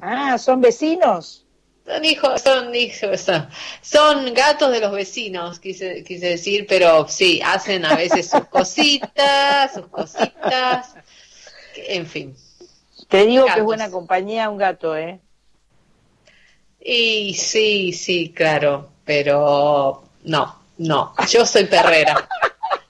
Ah, son vecinos. Son hijos, son hijos, son, son gatos de los vecinos, quise, quise decir, pero sí, hacen a veces sus cositas, sus cositas, en fin. Te digo que es buena compañía un gato, ¿eh? Y sí, sí, claro, pero no, no, yo soy perrera.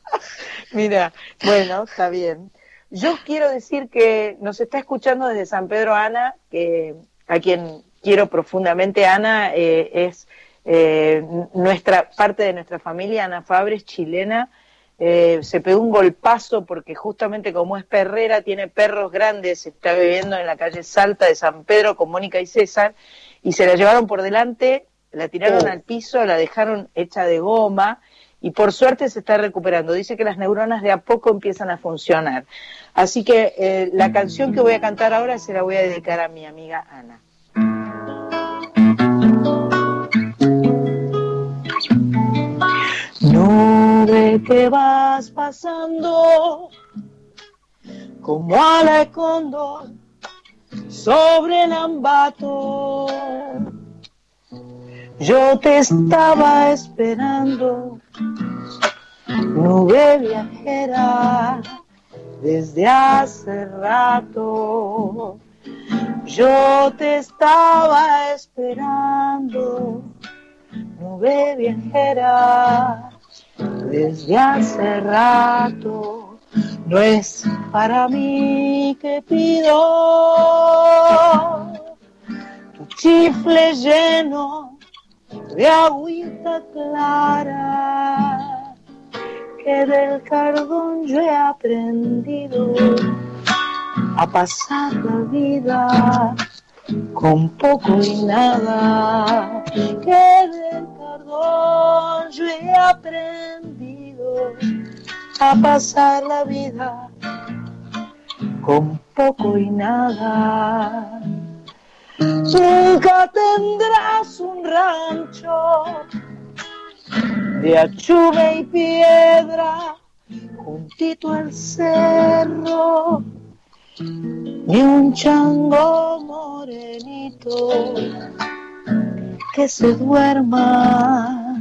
Mira, bueno, está bien. Yo quiero decir que nos está escuchando desde San Pedro Ana, que a quien quiero profundamente. Ana eh, es eh, nuestra parte de nuestra familia, Ana Fabres, chilena. Eh, se pegó un golpazo porque justamente como es perrera, tiene perros grandes, está viviendo en la calle Salta de San Pedro con Mónica y César, y se la llevaron por delante, la tiraron Oh. al piso, la dejaron hecha de goma, y por suerte se está recuperando. Dice que las neuronas de a poco empiezan a funcionar. Así que eh, la canción que voy a cantar ahora se la voy a dedicar a mi amiga Ana. Nube que vas pasando como ala de cóndor sobre el ambato. Yo te estaba esperando, nube viajera, desde hace rato. Yo te estaba esperando, nube viajera, desde hace rato. No es para mí que pido tu chifle lleno de agüita clara que del cardón yo he aprendido a pasar la vida con poco y nada que del cardón yo he aprendido a pasar la vida con poco y nada. Nunca tendrás un rancho de achume y piedra juntito al cerro, ni un chango morenito que se duerma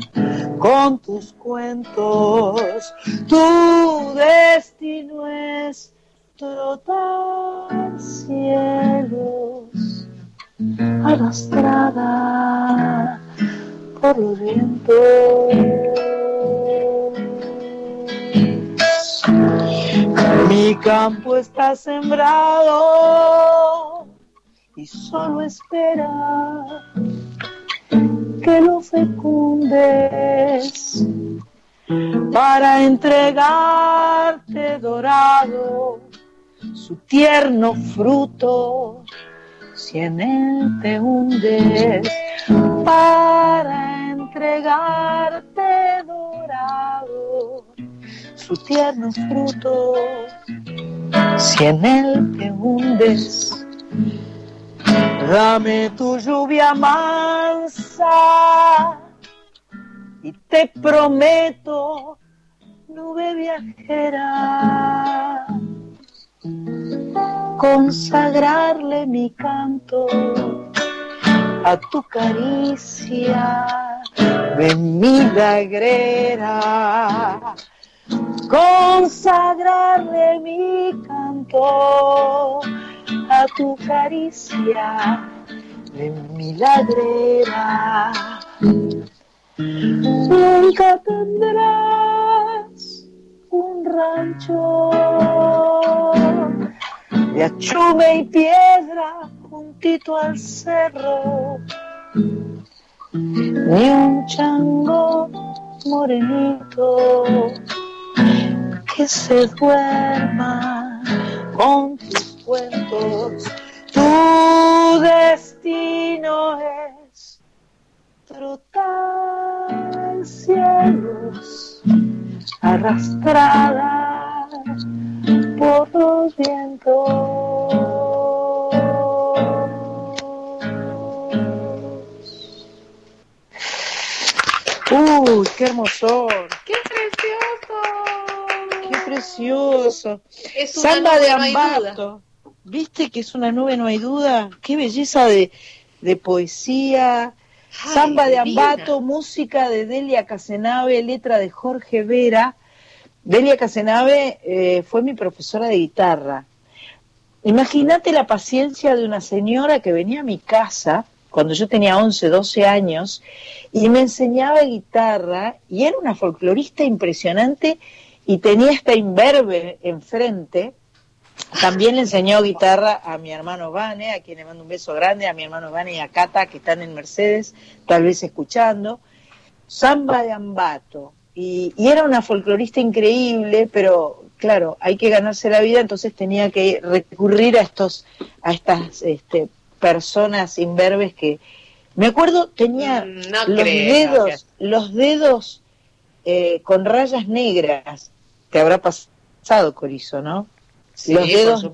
con tus cuentos. Tu destino es trotar cielos arrastrada por los vientos. Mi campo está sembrado y solo espera que lo fecundes para entregarte dorado su tierno fruto si en él te hundes para entregarte dorado su tierno fruto si en él te hundes dame tu lluvia mansa y te prometo nube viajera consagrarle mi canto a tu caricia de milagrera. Consagrarle mi canto tu caricia de milagrera. Nunca tendrás un rancho de achume y piedra juntito al cerro, ni un chango morenito que se duerma con cuentos. Tu destino es trotar cielos arrastrada por los vientos. Uy, qué hermosor, ¡Qué precioso! qué precioso. Es una Samba de no. Ambato. ¿Viste que es una nube, no hay duda? Qué belleza de, de poesía, Ay, samba de. Ambato, música de Delia Casenave, letra de Jorge Vera. Delia Casenave eh, fue mi profesora de guitarra. Imagínate la paciencia de una señora que venía a mi casa cuando yo tenía 11, 12 años y me enseñaba guitarra y era una folclorista impresionante y tenía esta imberbe enfrente. También le enseñó guitarra a mi hermano Vane, a quien le mando un beso grande, a mi hermano Vane y a Cata, que están en Mercedes, tal vez escuchando. Samba de Ambato. Y, y era una folclorista increíble, pero claro, hay que ganarse la vida, entonces tenía que recurrir a estos, a estas este, personas imberbes que me acuerdo tenía Mm, no los creo dedos, los dedos eh, con rayas negras. Te habrá pasado, Corizo, ¿no? Sí, los dedos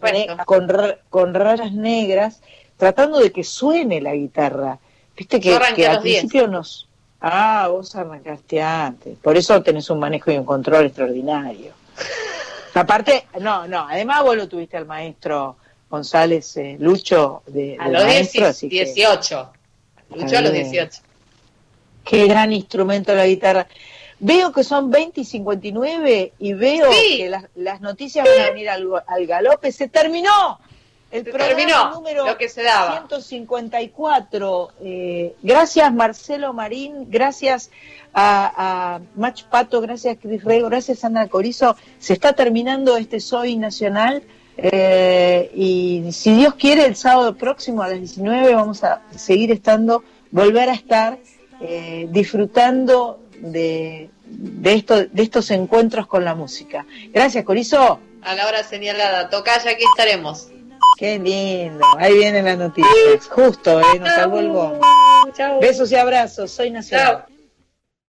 con, con rayas negras, tratando de que suene la guitarra. Viste que, al los 10. principio nos... Ah, vos arrancaste antes. Por eso tenés un manejo y un control extraordinario. Aparte, no, no, además vos lo tuviste al maestro González eh, Lucho de, A de los maestro, 10, así que 18. Luchó a los bien. 18. qué gran instrumento la guitarra. Veo que son 20 y 59 y veo Sí. que las, las noticias van a venir al, al galope. Se terminó el Se programa terminó número lo que se daba. 154. Eh, gracias Marcelo Marín, gracias a, a Mach Pato, gracias Cris Rego, gracias Sandra Corizo. Se está terminando este Soy Nacional eh, y si Dios quiere el sábado próximo a las 19 vamos a seguir estando, volver a estar eh, disfrutando de, de, esto, de estos encuentros con la música. Gracias Corizo. A la hora señalada. Tocaya, aquí estaremos. Qué lindo. Ahí vienen las noticias. Justo, eh, nos salvó el bombo. Besos y abrazos. Soy Nacional.